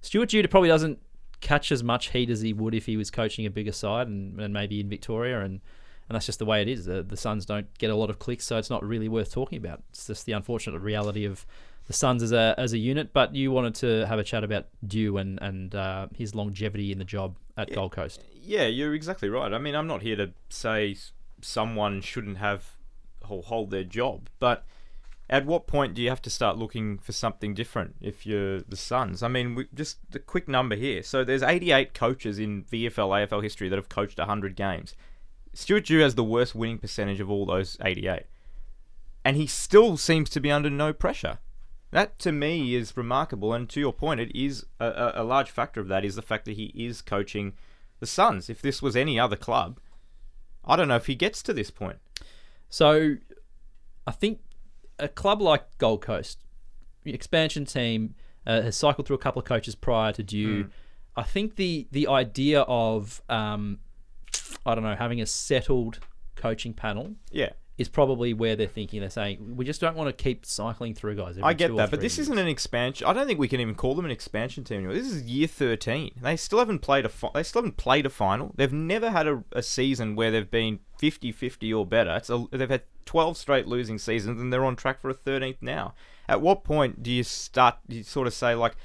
Speaker 2: Stuart Judah probably doesn't catch as much heat as he would if he was coaching a bigger side and, and maybe in Victoria and. And that's just the way it is. The, the Suns don't get a lot of clicks, so it's not really worth talking about. It's just the unfortunate reality of the Suns as a as a unit. But you wanted to have a chat about Dew and and uh, his longevity in the job at Gold Coast.
Speaker 3: Yeah, you're exactly right. I mean, I'm not here to say someone shouldn't have or hold their job, but at what point do you have to start looking for something different if you're the Suns? I mean, we, just the quick number here. So there's 88 coaches in VFL AFL history that have coached 100 games. Stuart Dew has the worst winning percentage of all those 88, and he still seems to be under no pressure. That to me is remarkable, and to your point, it is a, a, large factor of that is the fact that he is coaching the Suns. If this was any other club, I don't know if he gets to this point.
Speaker 2: So, I think a club like Gold Coast, expansion team, uh, has cycled through a couple of coaches prior to Dew.
Speaker 3: Hmm.
Speaker 2: I think the the idea of um, I don't know having a settled coaching panel
Speaker 3: Yeah,
Speaker 2: is probably where they're thinking. They're saying we just don't want to keep cycling through guys. Every
Speaker 3: I get that, but this
Speaker 2: years."
Speaker 3: isn't an expansion. I don't think we can even call them an expansion team anymore. This is year thirteen. They still haven't played a. Fi- they still haven't played a final. They've never had a, a season where they've been 50-50 or better. It's a, they've had twelve straight losing seasons, and they're on track for a thirteenth now. At what point do you start? You sort of say like,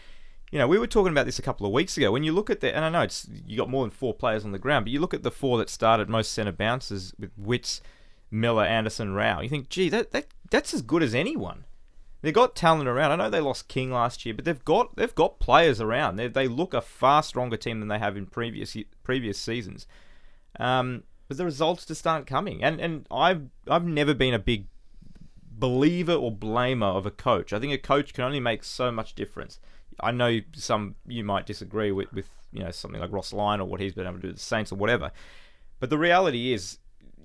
Speaker 3: you know, we were talking about this a couple of weeks ago. When you look at the, and I know it's you got more than four players on the ground, but you look at the four that started most centre bounces with Witts, Miller, Anderson, Rowell. You think, gee, that, that that's as good as anyone. They got talent around. I know they lost King last year, but they've got they've got players around. They they look a far stronger team than they have in previous previous seasons. Um, but the results just aren't coming. And and I've I've never been a big believer or blamer of a coach. I think a coach can only make so much difference. I know some you might disagree with with you know something like Ross Lyon or what he's been able to do with the Saints or whatever, but the reality is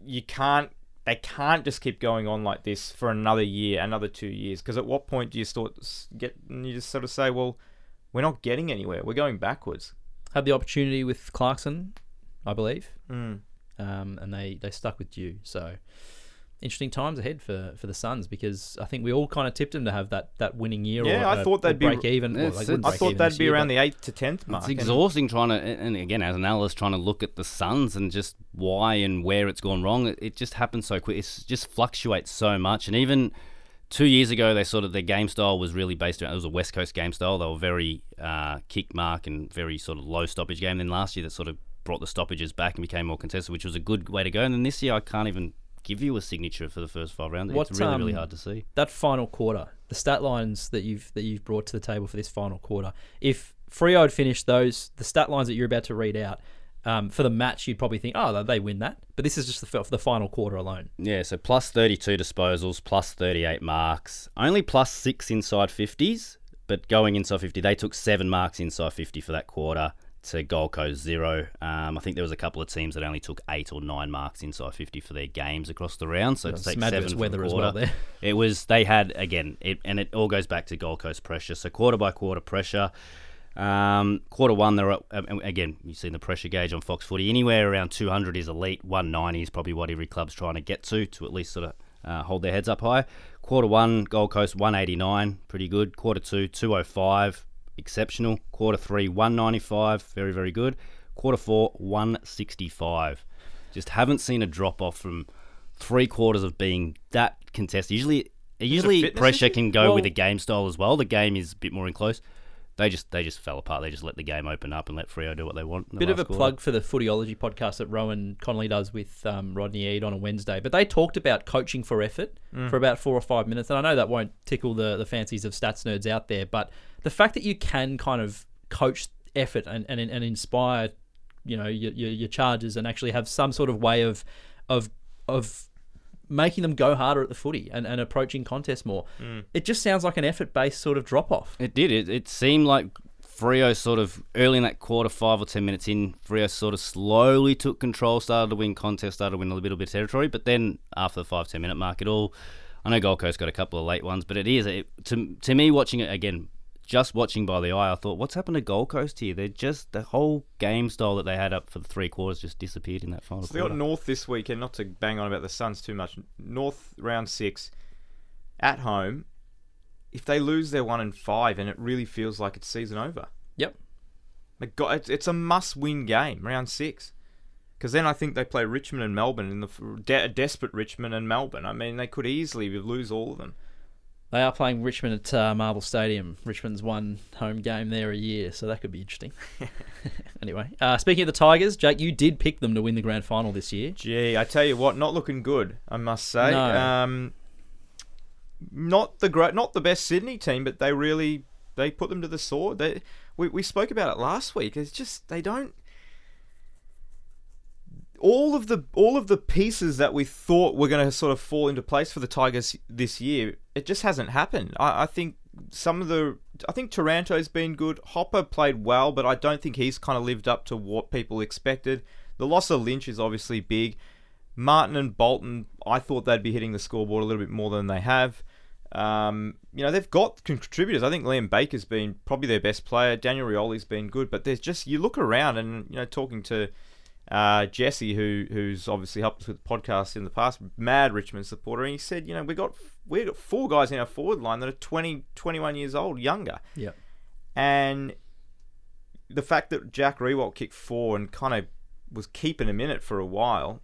Speaker 3: you can't they can't just keep going on like this for another year, another two years. Because at what point do you start get you just sort of say, well, we're not getting anywhere. We're going backwards.
Speaker 2: had the opportunity with Clarkson, I believe,
Speaker 3: Mm.
Speaker 2: um, and they they stuck with you. So interesting times ahead for for the Suns because I think we all kind of tipped them to have that that winning year.
Speaker 3: Yeah,
Speaker 2: or,
Speaker 3: I thought
Speaker 2: or
Speaker 3: they'd be-
Speaker 2: break even. well,
Speaker 4: It's-
Speaker 2: they wouldn't
Speaker 3: I thought
Speaker 2: even
Speaker 3: that'd be
Speaker 2: year,
Speaker 3: around the eighth to tenth mark.
Speaker 4: It's exhausting trying to, and again, as an analyst, trying to look at the Suns and just why and where it's gone wrong. It, it just happens so quick. It just fluctuates so much. And even two years ago, they sort of their game style was really based around. It was a West Coast game style. They were very uh, kick mark and very sort of low stoppage game. Then last year, that sort of brought the stoppages back and became more contested, which was a good way to go. And then this year, I can't even give you a signature for the first five rounds.
Speaker 2: What,
Speaker 4: it's really, really
Speaker 2: um,
Speaker 4: hard to see.
Speaker 2: that final quarter, the stat lines that you've that you've brought to the table for this final quarter. If Freo had finished those, the stat lines that you're about to read out um, for the match, you'd probably think, oh, they win that. But this is just the, for the final quarter alone.
Speaker 4: Yeah, so plus 32 disposals, plus 38 marks, only plus six inside 50s, but going inside 50, they took seven marks inside 50 for that quarter to Gold Coast zero. Um, I think there was a couple of teams that only took eight or nine marks inside 50 for their games across the round. So to
Speaker 2: Some
Speaker 4: take seven
Speaker 2: weather
Speaker 4: the
Speaker 2: as
Speaker 4: quarter,
Speaker 2: well there.
Speaker 4: it was they had again, it, and it all goes back to Gold Coast pressure. So quarter by quarter pressure. Um, quarter one, they're up, um, again. You've seen the pressure gauge on Fox Footy. Anywhere around 200 is elite. 190 is probably what every club's trying to get to to at least sort of uh, hold their heads up high. Quarter one, Gold Coast 189, pretty good. Quarter two, 205, exceptional. Quarter three, 195, very very good. Quarter four, 165. Just haven't seen a drop off from three quarters of being that contested. Usually, usually pressure
Speaker 3: issue?
Speaker 4: can go
Speaker 2: Well-
Speaker 4: with the game style as well. The game is a bit more enclosed. They just they just fell apart. They just let the game open up and let Freo do what they want. the
Speaker 2: Bit of a
Speaker 4: quarter.
Speaker 2: plug for the Footyology podcast that Rohan Connolly does with um, Rodney Eade on a Wednesday. But they talked about coaching for effort for about four or five minutes. And I know that won't tickle the, the fancies of stats nerds out there, but the fact that you can kind of coach effort and, and, and inspire, you know, your, your, your charges and actually have some sort of way of of of making them go harder at the footy and, and approaching contests more. Mm. It just sounds like an effort based sort of drop off.
Speaker 4: It did. It, it seemed like Freo sort of early in that quarter, five or ten minutes in, Freo sort of slowly took control, started to win contests, started to win a little bit of territory. But then after the five ten minute mark, it all. I know Gold Coast got a couple of late ones, but it is it, to to me watching it again. Just watching by the eye, I thought, what's happened to Gold Coast here? They're just the whole game style that they had up for the three quarters just disappeared in that final
Speaker 3: So they
Speaker 4: quarter.
Speaker 3: got North this weekend. not to bang on about the Suns too much. North round six, at home. If they lose their one and five, and it really feels like it's season over.
Speaker 2: Yep.
Speaker 3: Like, God, it's, it's a must-win game, round six. Because then I think they play Richmond and Melbourne in the de- desperate Richmond and Melbourne. I mean, they could easily lose all of them.
Speaker 2: They are playing Richmond at uh, Marvel Stadium. Richmond's one home game there a year, so that could be interesting. *laughs* *laughs* anyway, uh, speaking of the Tigers, Jake, you did pick them to win the grand final this year.
Speaker 3: Gee, I tell you what, not looking good. I must say.
Speaker 2: No.
Speaker 3: Um, not the great, not the best Sydney team, but they really they put them to the sword. They we we spoke about it last week. It's just they don't. All of the all of the pieces that we thought were going to sort of fall into place for the Tigers this year, it just hasn't happened. I, I think some of the I think Taranto's been good. Hopper played well, but I don't think he's kind of lived up to what people expected. The loss of Lynch is obviously big. Martin and Bolton, I thought they'd be hitting the scoreboard a little bit more than they have. Um, you know, they've got contributors. I think Liam Baker's been probably their best player. Daniel Rioli's been good, but there's just you look around and you know talking to uh, Jesse, who who's obviously helped us with the podcast in the past, mad Richmond supporter, and he said, you know, we got we got four guys in our forward line that are 20, 21 years old, younger,
Speaker 2: Yeah.
Speaker 3: and the fact that Jack Riewoldt kicked four and kind of was keeping him in it for a while,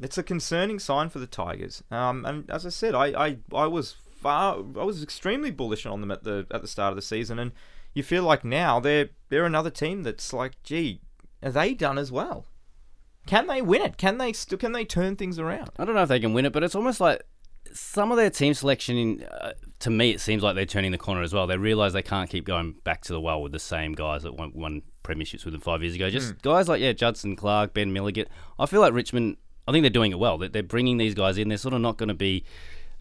Speaker 3: it's a concerning sign for the Tigers. Um, and as I said, I, I, I was far, I was extremely bullish on them at the at the start of the season, and you feel like now they're they're another team that's like, gee, are they done as well? Can they win it? Can they still can they turn things around?
Speaker 4: I don't know if they can win it, but it's almost like some of their team selection. In uh, to me, it seems like they're turning the corner as well. They realise they can't keep going back to the well with the same guys that won, won premierships with them five years ago. Just guys like yeah, Judson Clarke, Ben Milligan. I feel like Richmond. I think they're doing it well. They're, they're bringing these guys in. They're sort of not going to be.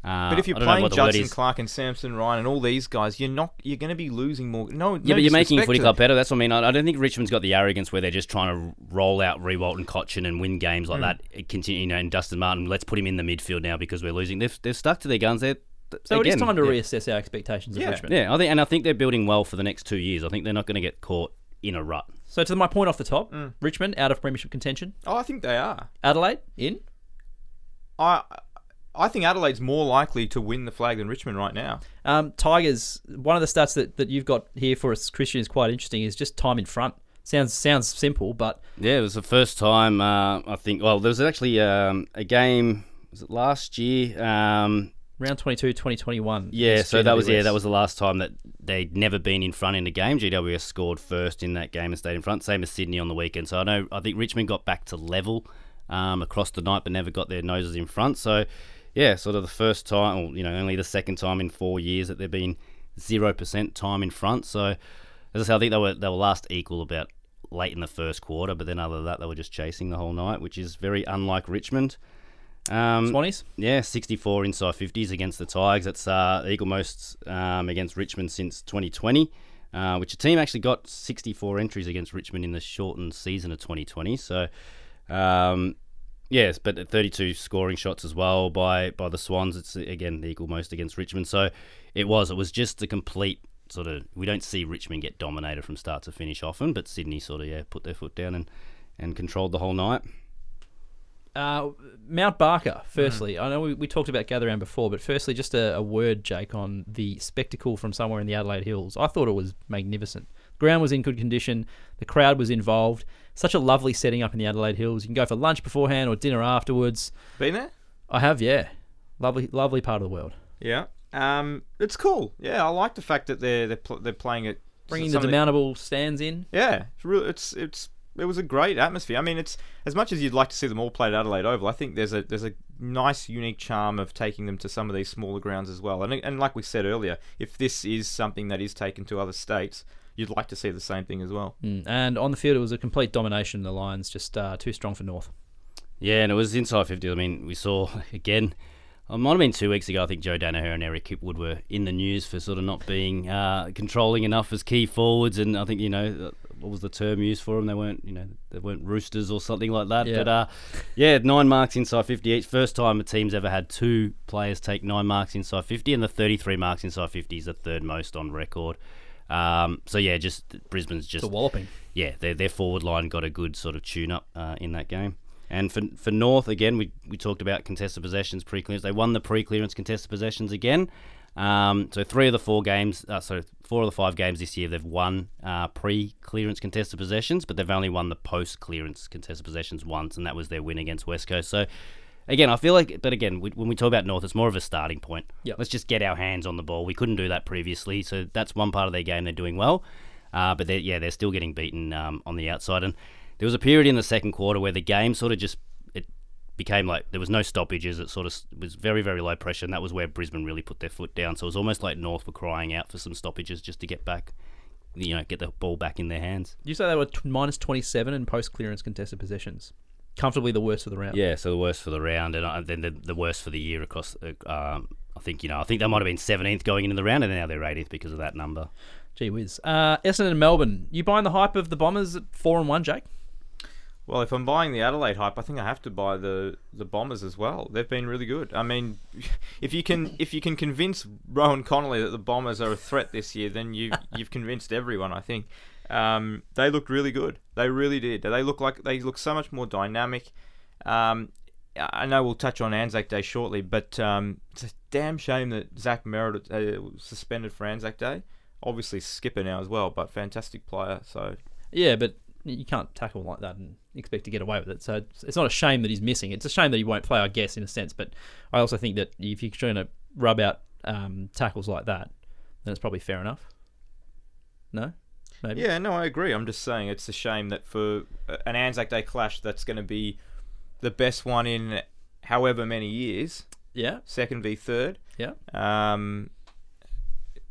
Speaker 4: Uh,
Speaker 3: But if you're
Speaker 4: I don't know
Speaker 3: playing
Speaker 4: what
Speaker 3: Judson. Clarke and Samson Ryan and all these guys, you're not you're going to be losing more. No,
Speaker 4: Yeah, but you're making footy club better. That's what I mean. I, I don't think Richmond's got the arrogance where they're just trying to roll out Riewoldt and Cotchin and win games like that. It continue, you know, and Dustin Martin. Let's put him in the midfield now because we're losing. They've they've stuck to their guns. They're,
Speaker 2: So it is time to
Speaker 4: yeah.
Speaker 2: reassess our expectations of Richmond.
Speaker 4: Yeah, I think, and I think they're building well for the next two years. I think they're not going to get caught in a rut.
Speaker 2: So to my point off the top,
Speaker 3: Mm.
Speaker 2: Richmond out of premiership contention.
Speaker 3: Oh, I think they are.
Speaker 2: Adelaide in.
Speaker 3: I I think Adelaide's more likely to win the flag than Richmond right now.
Speaker 2: Um, Tigers. One of the stats that, that you've got here for us, Christian, is quite interesting. Is just time in front. Sounds sounds simple, but
Speaker 4: Yeah, it was the first time uh, I think. Well, there was actually um, a game. Was it last year? Um,
Speaker 2: round 22, 2021.
Speaker 4: Yeah, so that was yeah, that was the last time that they'd never been in front in a game. GWS scored first in that game and stayed in front. Same as Sydney on the weekend. So I know I think Richmond got back to level um, across the night, but never got their noses in front. So yeah, sort of the first time, or you know, only the second time in four years that they've been zero percent time in front. So as I say, I think they were they were last equal about late in the first quarter, but then other than that, they were just chasing the whole night, which is very unlike Richmond. Um,
Speaker 2: Swannies.
Speaker 4: yeah, 64 inside 50s against the Tigers. That's uh, equal most um, against Richmond since 2020, uh, which a team actually got 64 entries against Richmond in the shortened season of 2020. So, um, yes, but 32 scoring shots as well by by the Swans. It's again the equal most against Richmond. So it was it was just a complete sort of. We don't see Richmond get dominated from start to finish often, but Sydney sort of yeah put their foot down and and controlled the whole night.
Speaker 2: Uh, Mount Barker, firstly. I know we, we talked about Gather Round before, but firstly, just a, a word, Jake, on the spectacle from somewhere in the Adelaide Hills. I thought it was magnificent. Ground was in good condition, the crowd was involved. Such a lovely setting up in the Adelaide Hills. You can go for lunch beforehand or dinner afterwards.
Speaker 3: Been there?
Speaker 2: I have, yeah. Lovely, lovely part of the world.
Speaker 3: Yeah. Um, it's cool. Yeah, I like the fact that they're they're, pl- they're playing it.
Speaker 2: Bringing the demountable stands in.
Speaker 3: Yeah, it's real. It's it's it was a great atmosphere. I mean, it's as much as you'd like to see them all play at Adelaide Oval. I think there's a there's a nice, unique charm of taking them to some of these smaller grounds as well. And and like we said earlier, if this is something that is taken to other states, you'd like to see the same thing as well.
Speaker 2: Mm. And on the field, it was a complete domination. The Lions just uh, too strong for North.
Speaker 4: Yeah, and it was inside 50. I mean, we saw *laughs* again, it might have been two weeks ago, I think Joe Daniher and Eric Hipwood were in the news for sort of not being uh, controlling enough as key forwards. And I think, you know, uh, what was the term used for them? They weren't, you know, they weren't roosters or something like that.
Speaker 2: Yeah.
Speaker 4: But uh, yeah, nine marks inside 50 each. First time a team's ever had two players take nine marks inside 50, and the 33 marks inside 50 is the third most on record. Um, so yeah, just Brisbane's just
Speaker 2: a walloping.
Speaker 4: yeah, their their forward line got a good sort of tune up uh, in that game. And for for North again, we we talked about contested possessions pre clearance. They won the pre clearance contested possessions again. Um, so three of the four games, uh, so four of the five games this year, they've won uh, pre clearance contested possessions, but they've only won the post clearance contested possessions once, and that was their win against West Coast. So. Again, I feel like, but again, we, when we talk about North, it's more of a starting point.
Speaker 2: Yep.
Speaker 4: Let's just get our hands on the ball. We couldn't do that previously, so that's one part of their game they're doing well. Uh, but they're, yeah, they're still getting beaten um, on the outside. And there was a period in the second quarter where the game sort of just it became like there was no stoppages. It sort of was very very low pressure, and that was where Brisbane really put their foot down. So it was almost like North were crying out for some stoppages just to get back, you know, get the ball back in their hands.
Speaker 2: You say they were t- minus 27 in post clearance contested possessions. Comfortably the worst of the round.
Speaker 4: Yeah, so the worst for the round, and uh, then the, the worst for the year across. Uh, um, I think you know I think they might have been 17th going into the round, and now they're 18th because of that number.
Speaker 2: Gee whiz. Uh, Essendon and Melbourne. You buying the hype of the Bombers at four and one, Jake?
Speaker 3: Well, if I'm buying the Adelaide hype, I think I have to buy the, the Bombers as well. They've been really good. I mean, *laughs* if you can if you can convince Rohan Connolly that the Bombers are a threat this year, then you *laughs* you've convinced everyone. I think um, they looked really good. They really did. They look like they look so much more dynamic. Um, I know we'll touch on Anzac Day shortly, but um, it's a damn shame that Zach Merrett uh, was suspended for Anzac Day. Obviously, skipper now as well, but fantastic player. So
Speaker 2: Yeah, but you can't tackle like that and expect to get away with it. So it's, it's not a shame that he's missing. It's a shame that he won't play, I guess, in a sense. But I also think that if you're trying to rub out um, tackles like that, then it's probably fair enough. No, maybe.
Speaker 3: Yeah, no, I agree. I'm just saying it's a shame that for an Anzac Day clash that's going to be the best one in however many years,
Speaker 2: Yeah.
Speaker 3: second v third.
Speaker 2: Yeah.
Speaker 3: Um,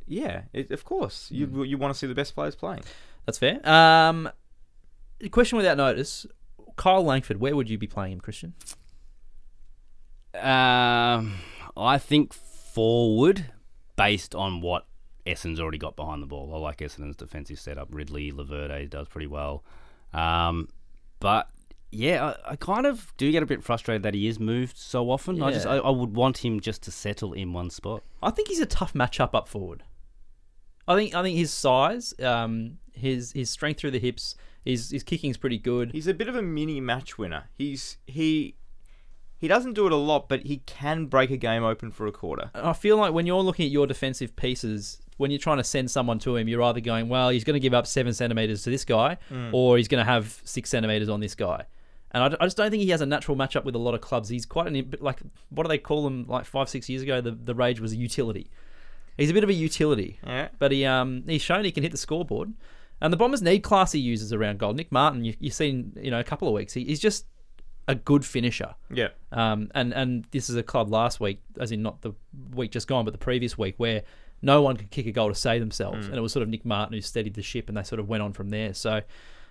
Speaker 3: yeah, it, of course you you want to see the best players playing.
Speaker 2: That's fair. Um, question without notice: Kyle Langford. Where would you be playing him, Christian?
Speaker 4: Um, I think forward, based on what Essendon's already got behind the ball. I like Essendon's defensive setup. Ridley, Laverde does pretty well. Um, but yeah, I, I kind of do get a bit frustrated that he is moved so often. I just I, I would want him just to settle in one spot.
Speaker 2: I think he's a tough matchup up forward. I think I think his size, um, his his strength through the hips, his his kicking's pretty good.
Speaker 3: He's a bit of a mini match winner. He's he he doesn't do it a lot, but he can break a game open for a quarter.
Speaker 2: I feel like when you're looking at your defensive pieces, when you're trying to send someone to him, you're either going, well, he's going to give up seven centimeters to this guy, or he's going to have six centimeters on this guy. And I, I just don't think he has a natural matchup with a lot of clubs. He's quite an like what do they call him? Like five six years ago, the the rage was a utility. He's a bit of a utility,
Speaker 3: Yeah.
Speaker 2: but he um he's shown he can hit the scoreboard. And the Bombers need classy users around goal. Nic Martin, you, you've seen you know a couple of weeks. He, he's just a good finisher.
Speaker 3: Yeah.
Speaker 2: Um, and and this is a club last week, as in not the week just gone, but the previous week, where no one could kick a goal to save themselves, and it was sort of Nic Martin who steadied the ship, and they sort of went on from there. So,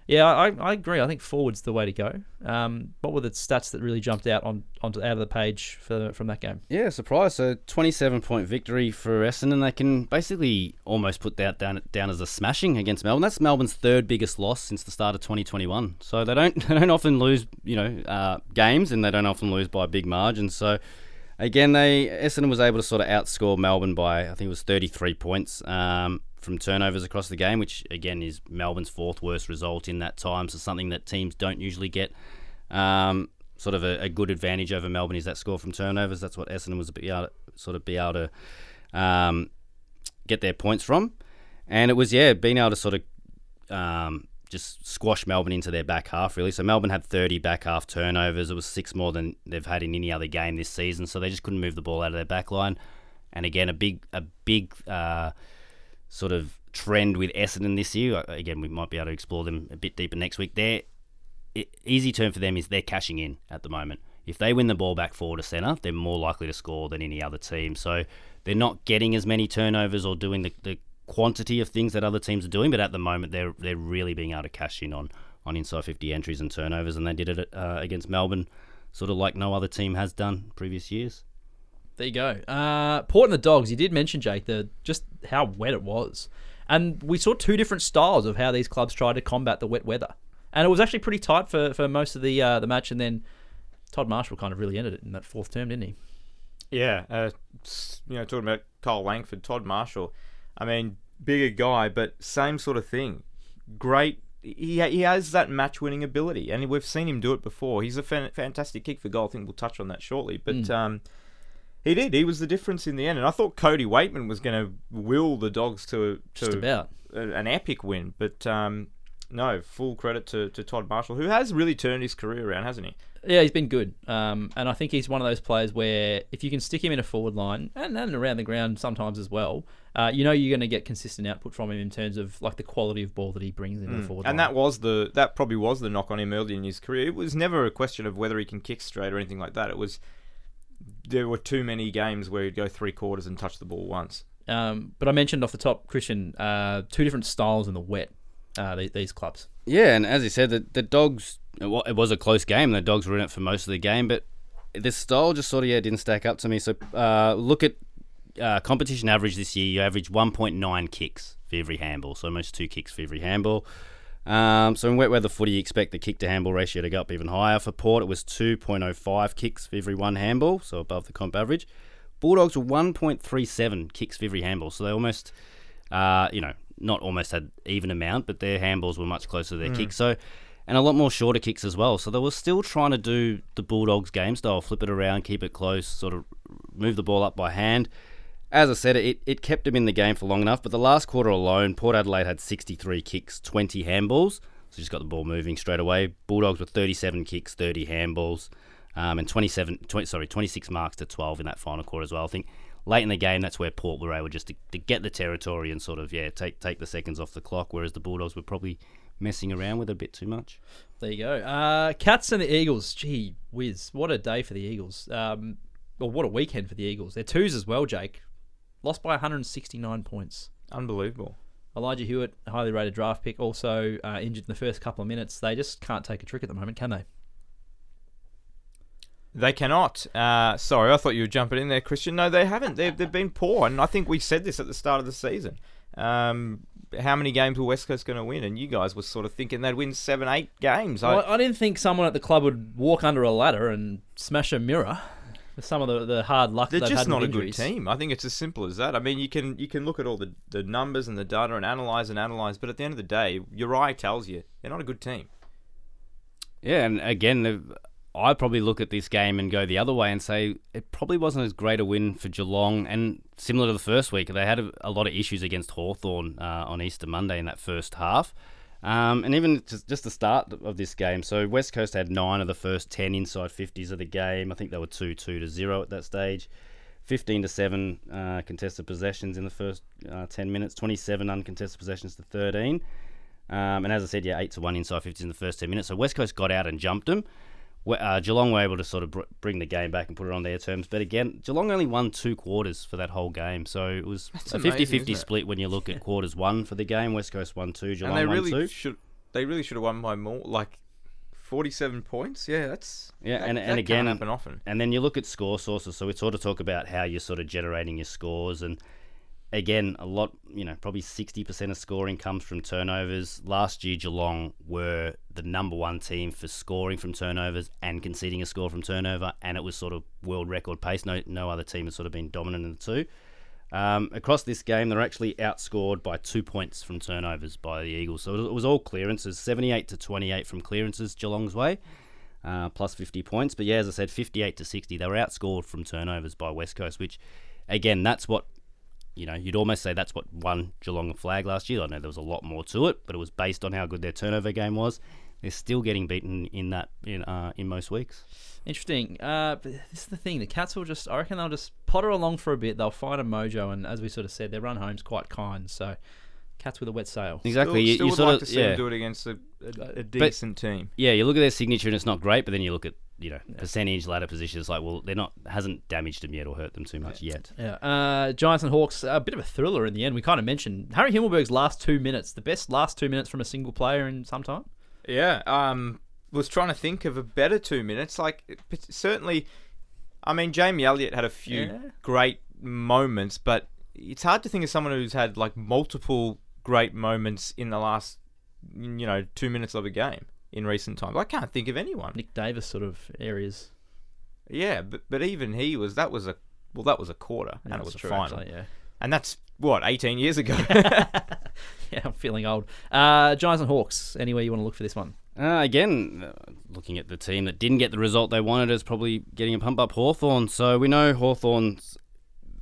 Speaker 2: yeah, I, I agree. I think forwards the way to go. Um, what were the stats that really jumped out on onto out of the page for from that game?
Speaker 4: Yeah, surprise. So 27 point victory for Essendon. They can basically almost put that down, down as a smashing against Melbourne. That's Melbourne's third biggest loss since the start of 2021. So they don't *laughs* they don't often lose you know uh, games and they don't often lose by big margins. So again, they Essendon was able to sort of outscore Melbourne by I think it was 33 points. Um, from turnovers across the game, which again is Melbourne's fourth worst result in that time. So something that teams don't usually get. Um, sort of a, a good advantage over Melbourne is that score from turnovers. That's what Essendon was able to, sort of be able to um, get their points from, and it was yeah being able to sort of um, just squash Melbourne into their back half really. So Melbourne had 30 back half turnovers. It was six more than they've had in any other game this season. So they just couldn't move the ball out of their back line. And again, a big a big uh, sort of trend with Essendon this year. Uh, Again, we might be able to explore them a bit deeper next week. Their easy term for them is they're cashing in at the moment. If they win the ball back forward to centre, they're more likely to score than any other team. So they're not getting as many turnovers or doing the, the quantity of things that other teams are doing. But at the moment, they're they're really being able to cash in on on inside 50 entries and turnovers, and they did it uh, against Melbourne, sort of like no other team has done previous years.
Speaker 2: There you go. Uh, Port and the Dogs. You did mention Jake the just how wet it was, and we saw two different styles of how these clubs tried to combat the wet weather, and it was actually pretty tight for, for most of the uh, the match, and then Todd Marshall kind of really ended it in that fourth term, didn't he?
Speaker 3: Yeah, uh, you know, talking about Kyle Langford, Todd Marshall. I mean, bigger guy, but same sort of thing. Great. He, he has that match winning ability, and we've seen him do it before. He's a fan, fantastic kick for goal. I think we'll touch on that shortly. But um, he did. He was the difference in the end. And I thought Cody Weightman was going to will the Dogs to, to
Speaker 2: Just about.
Speaker 3: a- an epic win. But um, no, full credit to, to Todd Marshall, who has really turned his career around, hasn't he?
Speaker 2: Yeah, he's been good, um, and I think he's one of those players where if you can stick him in a forward line and, and around the ground sometimes as well, uh, you know you're going to get consistent output from him in terms of like the quality of ball that he brings into the forward
Speaker 3: Mm. And
Speaker 2: line.
Speaker 3: that was the that probably was the knock on him early in his career. It was never a question of whether he can kick straight or anything like that. It was there were too many games where he'd go three quarters and touch the ball once.
Speaker 2: Um, but I mentioned off the top, Christian, uh, two different styles in the wet. Uh, these, these clubs.
Speaker 4: Yeah, and as you said, the, the dogs. It was a close game. The dogs were in it for most of the game, but this style just sort of yeah didn't stack up to me. So uh, look at uh, competition average this year, you average 1.9 kicks for every handball, so almost two kicks for every handball. Um, so in wet weather footy, you expect the kick to handball ratio to go up even higher. For Port, it was 2.05 kicks for every one handball, so above the comp average. Bulldogs were 1.37 kicks for every handball, so they almost, uh, you know, not almost had even amount, but their handballs were much closer to their kicks. So, and a lot more shorter kicks as well. So they were still trying to do the Bulldogs game style, flip it around, keep it close, sort of move the ball up by hand. As I said, it, it kept them in the game for long enough, but the last quarter alone, Port Adelaide had 63 kicks, 20 handballs, so just got the ball moving straight away. Bulldogs with 37 kicks, 30 handballs, um, and 27, 20, sorry, 26 marks to 12 in that final quarter as well. I think late in the game, that's where Port were able just to, to get the territory and sort of yeah take take the seconds off the clock, whereas the Bulldogs were probably messing around with it a bit too much.
Speaker 2: There you go. Uh, Cats and the Eagles. Gee whiz, what a day for the Eagles. Um, well, what a weekend for the Eagles. They're twos as well, Jake. Lost by 169 points.
Speaker 3: Unbelievable.
Speaker 2: Elijah Hewett, highly rated draft pick, also uh, injured in the first couple of minutes. They just can't take a trick at the moment, can they?
Speaker 3: They cannot. Uh, sorry, I thought you were jumping in there, Christian. No, they haven't. They've, they've been poor, and I think we said this at the start of the season. Um, how many games were West Coast going to win? And you guys were sort of thinking they'd win seven, eight games. I,
Speaker 2: Well, I didn't think someone at the club would walk under a ladder and smash a mirror some of the, the hard luck
Speaker 3: they're
Speaker 2: they've
Speaker 3: just
Speaker 2: had
Speaker 3: not a good team. I think it's as simple as that. I mean, you can you can look at all the, the numbers and the data and analyze and analyze, but at the end of the day, your eye tells you they're not a good team.
Speaker 4: Yeah, and again, I probably look at this game and go the other way and say it probably wasn't as great a win for Geelong. And similar to the first week, they had a, a lot of issues against Hawthorn uh, on Easter Monday in that first half. Um, and even just, the start of this game. So West Coast had nine of the first 10 inside 50s of the game. I think they were 2 2 to 0 at that stage. 15 to 7 uh, contested possessions in the first uh, 10 minutes, 27 uncontested possessions to 13. Um, and as I said, yeah, 8 to 1 inside 50s in the first 10 minutes. So West Coast got out and jumped them. Uh, Geelong were able to sort of br- bring the game back and put it on their terms. But again, Geelong only won two quarters for that whole game. So it was
Speaker 3: That's
Speaker 4: a
Speaker 3: amazing,
Speaker 4: 50 50 split when you look at quarters one for the game. West Coast won two, Geelong
Speaker 3: and they
Speaker 4: won
Speaker 3: really
Speaker 4: two.
Speaker 3: should they really should have won by more, like forty-seven points. Yeah, that's
Speaker 4: Yeah,
Speaker 3: that-
Speaker 4: and-
Speaker 3: that
Speaker 4: and again-
Speaker 3: happen often.
Speaker 4: And then you look at score sources. So we sort of talk about how you're sort of generating your scores. And again, a lot, you know, probably 60% of scoring comes from turnovers. Last year, Geelong were the number one team for scoring from turnovers and conceding a score from turnover. And it was sort of world record pace. No, no other team has sort of been dominant in the two. Um, across this game, they're actually outscored by two points from turnovers by the Eagles. So it was- all clearances, 78 to 28 from clearances Geelong's way, uh, plus 50 points. But yeah, as I said, 58 to 60, they were outscored from turnovers by West Coast, which, again, that's what, you know, you'd almost say that's what won Geelong a flag last year. I know there was a lot more to it, but it was based on how good their turnover game was. They're still getting beaten in that in uh, in most weeks.
Speaker 2: Interesting. Uh, but this is the thing. The Cats will just, I reckon they'll just potter along for a bit. They'll find a mojo, and as we sort of said, their run home's quite kind. So, Cats with a wet sail.
Speaker 4: Exactly.
Speaker 3: Still,
Speaker 4: you
Speaker 3: still
Speaker 4: you
Speaker 3: would
Speaker 4: sort
Speaker 3: like
Speaker 4: of
Speaker 3: to see
Speaker 4: yeah.
Speaker 3: them do it against a, a, a decent team.
Speaker 4: yeah, you look at their signature and it's not great, but then you look at you know percentage ladder positions. Like well, they're not hasn't damaged them yet or hurt them too much yet.
Speaker 2: Yeah. Uh, Giants and Hawks, a bit of a thriller in the end. We kind of mentioned Harry Himmelberg's last two minutes, the best last two minutes from a single player in some time.
Speaker 3: Yeah, um, was trying to think of a better two minutes. Like certainly, I mean Jamie Elliott had a few
Speaker 2: Yeah.
Speaker 3: great moments, but it's hard to think of someone who's had like multiple great moments in the last, you know, two minutes of a game in recent times. I can't think of anyone.
Speaker 2: Nick Davis sort of areas.
Speaker 3: Yeah, but but even he was that was a well that was a quarter
Speaker 2: Yeah,
Speaker 3: and it
Speaker 2: that's
Speaker 3: was a final,
Speaker 2: actually, yeah.
Speaker 3: and that's what eighteen years ago. *laughs*
Speaker 2: Yeah, I'm feeling old. Uh, Giants and Hawks, anywhere you want to look for this one?
Speaker 4: Uh, again, uh, looking at the team that didn't get the result they wanted is probably getting a pump up Hawthorn. So we know Hawthorn's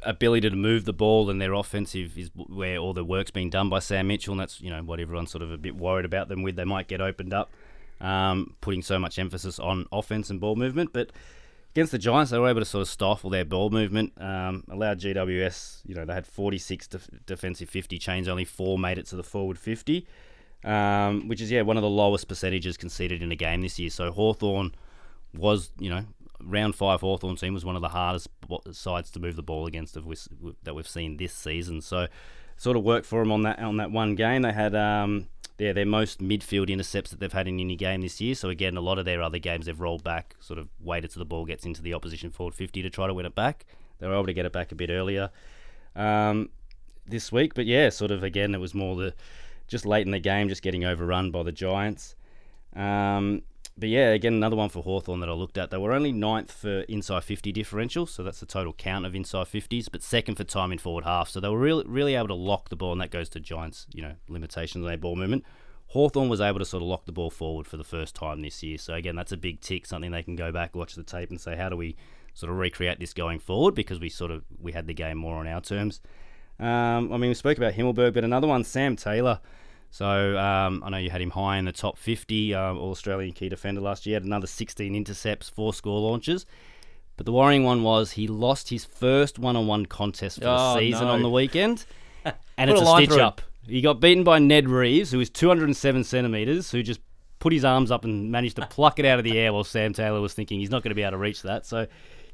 Speaker 4: ability to move the ball and their offensive is where all the work's being done by Sam Mitchell, and that's you know what everyone's sort of a bit worried about them with. They might get opened up, um, putting so much emphasis on offense and ball movement, but. Against the Giants, they were able to sort of stifle their ball movement, um, allowed GWS, you know, they had 46 def- defensive 50 chains, only four made it to the forward 50 um, which is yeah one of the lowest percentages conceded in a game this year. So Hawthorn was you know round five Hawthorn team was one of the hardest sides to move the ball against that we've seen this season. So sort of worked for them on that on that one game. They had um, yeah, their most midfield intercepts that they've had in any game this year. So again, a lot of their other games they've rolled back, sort of waited till the ball gets into the opposition forward 50 to try to win it back. They were able to get it back a bit earlier. um, this week. But yeah, sort of again, it was more the just late in the game, just getting overrun by the Giants. Um, but yeah, again, another one for Hawthorn that I looked at. They were only ninth for inside 50 differential, so that's the total count of inside 50s, but second for time in forward half. So they were really, really able to lock the ball, and that goes to Giants, you know, limitations on their ball movement. Hawthorn was able to sort of lock the ball forward for the first time this year. So again, that's a big tick, something they can go back, watch the tape, and say, how do we sort of recreate this going forward? Because we sort of we had the game more on our terms. Um, I mean, we spoke about Himmelberg, but another one, Sam Taylor. So um, I know you had him high in the top 50 um, All Australian key defender last year. Had another 16 intercepts, four score launches. But the worrying one was he lost his first one-on-one contest for the
Speaker 2: Oh,
Speaker 4: season
Speaker 2: no.
Speaker 4: on the weekend, *laughs* and it's
Speaker 2: a
Speaker 4: a, stitch up. He got beaten by Ned Reeves, who is 207 centimeters, who just put his arms up and managed to pluck it out of the air while Sam Taylor was thinking he's not going to be able to reach that. So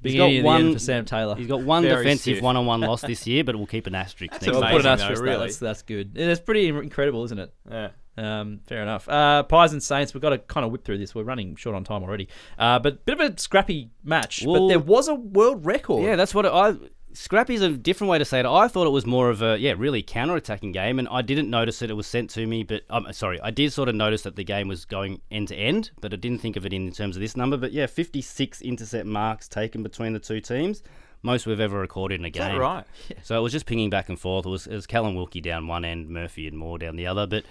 Speaker 2: Beginning
Speaker 4: got
Speaker 2: of the end
Speaker 4: one
Speaker 2: for Sam Taylor.
Speaker 4: He's got one
Speaker 3: Very
Speaker 4: defensive
Speaker 3: stiff.
Speaker 4: one-on-one loss *laughs* this year, but we'll keep an asterisk next
Speaker 3: amazing.
Speaker 2: Well,
Speaker 4: year.
Speaker 2: put an asterisk there.
Speaker 3: really.
Speaker 2: That's, that's good. It's pretty incredible, isn't it?
Speaker 3: Yeah.
Speaker 2: Um, fair enough. Uh, Pies and Saints, we've got to kind of whip through this. We're running short on time already. Uh, but bit of a scrappy match. but there was a world record.
Speaker 4: Yeah, that's what it, I. Scrappy's a different way to say it. I thought it was more of a yeah, really counter-attacking game, and I didn't notice that It was sent to me, but um, sorry, I did sort of notice that the game was going end to end, but I didn't think of it in terms of this number. But yeah, 56 intercept marks taken between the two teams, most we've ever recorded in a game.
Speaker 3: right? *laughs*
Speaker 4: So it was just pinging back and forth. It was, it was Callum Wilkie down one end, Murphy and Moore down the other. But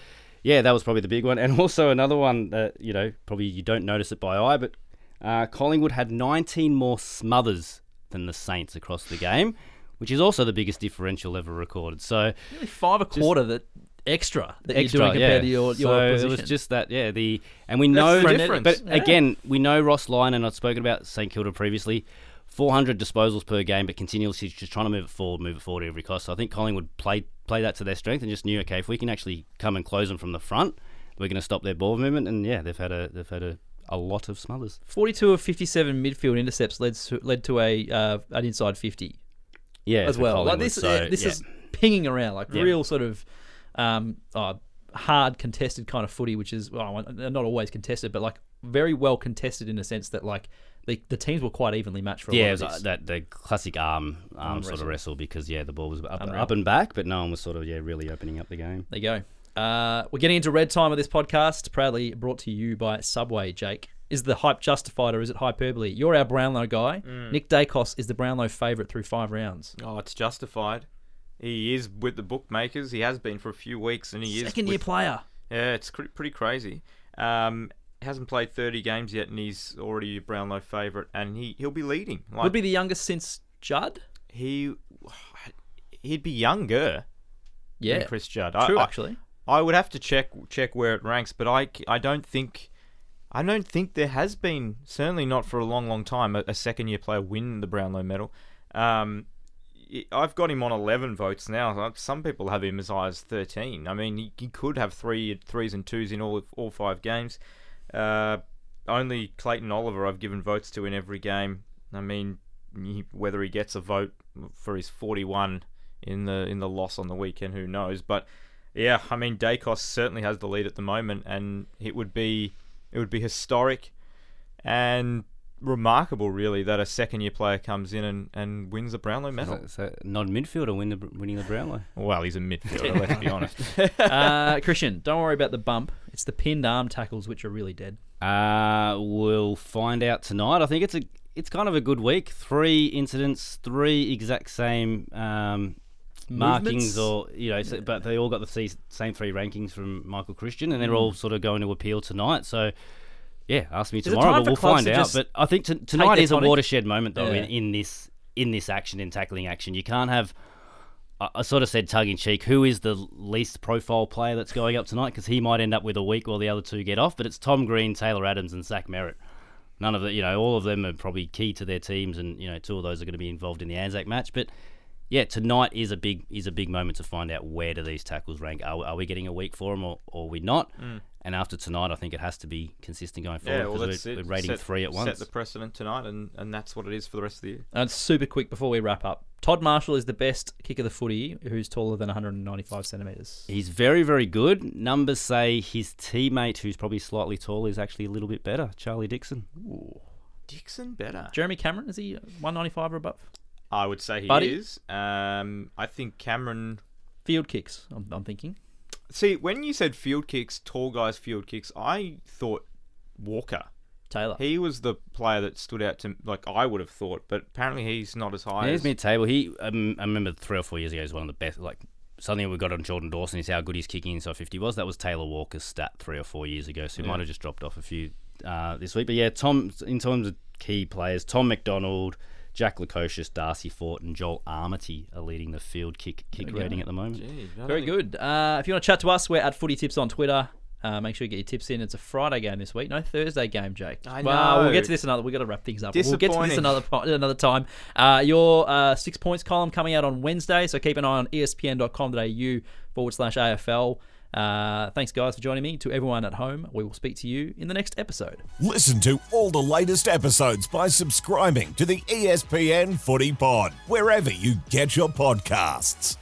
Speaker 4: yeah, that was probably the big one. *laughs* And also another one that, you know, probably you don't notice it by eye, but uh, Collingwood had 19 more smothers than the Saints across the game, which is also the biggest differential ever recorded. So
Speaker 2: Nearly five a quarter that extra that
Speaker 4: extra,
Speaker 2: you're doing compared
Speaker 4: yeah.
Speaker 2: to your, your
Speaker 4: so
Speaker 2: opposition.
Speaker 4: it was just that, yeah. The and we know, but
Speaker 2: Yeah.
Speaker 4: again, we know Ross Lyon, and I've spoken about St Kilda previously. 400 disposals per game, but continuously just trying to move it forward, move it forward at every cost. So I think Collingwood played play that to their strength and just knew, okay, if we can actually come and close them from the front, we're going to stop their ball movement. And yeah, they've had a they've had a, a lot of smothers.
Speaker 2: 42 of 57 midfield intercepts led to, led to a uh, an inside 50
Speaker 4: Yeah,
Speaker 2: as well. Like this,
Speaker 4: So,
Speaker 2: this
Speaker 4: yeah.
Speaker 2: is pinging around like
Speaker 4: Yeah.
Speaker 2: real sort of um, uh, hard contested kind of footy, which is well, not always contested, but like very well contested in a sense that like the, the teams were quite evenly matched for a
Speaker 4: yeah,
Speaker 2: lot
Speaker 4: it
Speaker 2: of
Speaker 4: was,
Speaker 2: this.
Speaker 4: uh, that the classic arm arm sort
Speaker 2: wrestle.
Speaker 4: of wrestle because yeah, the ball was up, up and back, but no one was sort of yeah really opening up the game.
Speaker 2: There you go. Uh, we're getting into red time of this podcast, proudly brought to you by Subway. Jake, is the hype justified or is it hyperbole? You're our Brownlow guy.
Speaker 3: Mm.
Speaker 2: Nick Daicos is the Brownlow favourite through five rounds.
Speaker 3: Oh, it's justified. He is with the bookmakers. He has been for a few weeks, and he is
Speaker 2: Second year player.
Speaker 3: Yeah, it's cr- pretty crazy. Um, hasn't played 30 games yet, and he's already a Brownlow favourite, and he he'll be leading. Like
Speaker 2: Would be the youngest since Judd.
Speaker 3: he, he'd be younger
Speaker 2: Yeah,
Speaker 3: than Chris Judd.
Speaker 2: true
Speaker 3: I-
Speaker 2: actually.
Speaker 3: I would have to check check where it ranks, but I, I don't think I don't think there has been certainly not for a long long time a, a second year player win the Brownlow medal. Um, I've got him on 11 votes now. Uh, Some people have him as high as 13. I mean, he, he could have three threes and twos in all all five games. Uh, only Clayton Oliver I've given votes to in every game. I mean, he, whether he gets a vote for his 41 in the in the loss on the weekend, who knows? But yeah, I mean, Daicos certainly has the lead at the moment, and it would be it would be historic and remarkable, really, that a second year player comes in and, and wins the Brownlow medal.
Speaker 4: So, so non midfielder win the winning the Brownlow.
Speaker 3: Well, he's a midfielder, let's be honest. *laughs* *laughs*
Speaker 2: uh, Christian, don't worry about the bump. It's the pinned arm tackles which are really dead.
Speaker 4: Uh, we'll find out tonight. I think it's a it's kind of a good week. Three incidents, three exact same um,
Speaker 2: Movements?
Speaker 4: markings, or you know, so, but they all got the same three rankings from Michael Christian, and they're all sort of going to appeal tonight. So. Yeah, ask me tomorrow, but we'll find out. But I think t- tonight is a
Speaker 2: tonic?
Speaker 4: watershed moment, though,
Speaker 2: Yeah.
Speaker 4: in, in this in this action, in tackling action. You can't have I, sort of said tongue in cheek, who is the least profile player that's going up tonight? Because he might end up with a week while the other two get off. But it's Tom Green, Taylor Adams, and Zach Merrett. None of the, you know, all of them are probably key to their teams, and you know, two of those are going to be involved in the Anzac match. But yeah, tonight is a big is a big moment to find out where do these tackles rank. Are, are we getting a week for them, or, or are we not? And after tonight, I think it has to be consistent going forward
Speaker 3: Mm. yeah, well,
Speaker 4: because
Speaker 3: that's
Speaker 4: we're,
Speaker 3: it.
Speaker 4: we're rating
Speaker 3: set,
Speaker 4: three at once.
Speaker 3: Set
Speaker 4: once.
Speaker 3: the precedent tonight, and, and that's what it is for the rest of the year.
Speaker 2: And super quick before we wrap up. Todd Marshall is the best kick of the footy who's taller than 195 centimetres.
Speaker 4: He's very, very good. Numbers say his teammate, who's probably slightly tall, is actually a little bit better. Charlie Dixon. Ooh.
Speaker 3: Dixon better.
Speaker 2: Jeremy Cameron, is he 195 or above?
Speaker 3: I would say he
Speaker 2: Buddy?
Speaker 3: is. Um, I think Cameron.
Speaker 2: Field kicks, I'm, I'm thinking.
Speaker 3: See, when you said field kicks, tall guys field kicks, I thought Walker.
Speaker 2: Taylor.
Speaker 3: He was the player that stood out to like I would have thought, but apparently he's not as high.
Speaker 4: He's
Speaker 3: as,
Speaker 4: mid-table. He, um, I remember three or four years ago, he was one of the best. Like something we got on Jordan Dawson is how good his kicking inside fifty was. That was Taylor Walker's stat three or four years ago, so he
Speaker 3: Yeah.
Speaker 4: might have just dropped off a few uh, this week. But yeah, Tom, in terms of key players, Tom McDonald, Jack Lukosius, Darcy Fort, and Joel Amartey are leading the field kick kick
Speaker 2: we go.
Speaker 4: rating at the moment.
Speaker 3: Gee,
Speaker 2: Very
Speaker 3: think-
Speaker 2: good. Uh, if you want to chat to us, we're at Footy Tips on Twitter. Uh, make sure you get your tips in. It's a Friday game this week, no Thursday game, Jake.
Speaker 3: I
Speaker 2: Well, we'll get to this another. We've got to wrap things up. We'll get to this another another time. Uh, your uh, six points column coming out on Wednesday, so keep an eye on espn.com.au forward slash AFL. Uh, thanks, guys, for joining me. To everyone at home, we will speak to you in the next episode.
Speaker 1: Listen to all the latest episodes by subscribing to the ESPN Footy Pod, wherever you get your podcasts.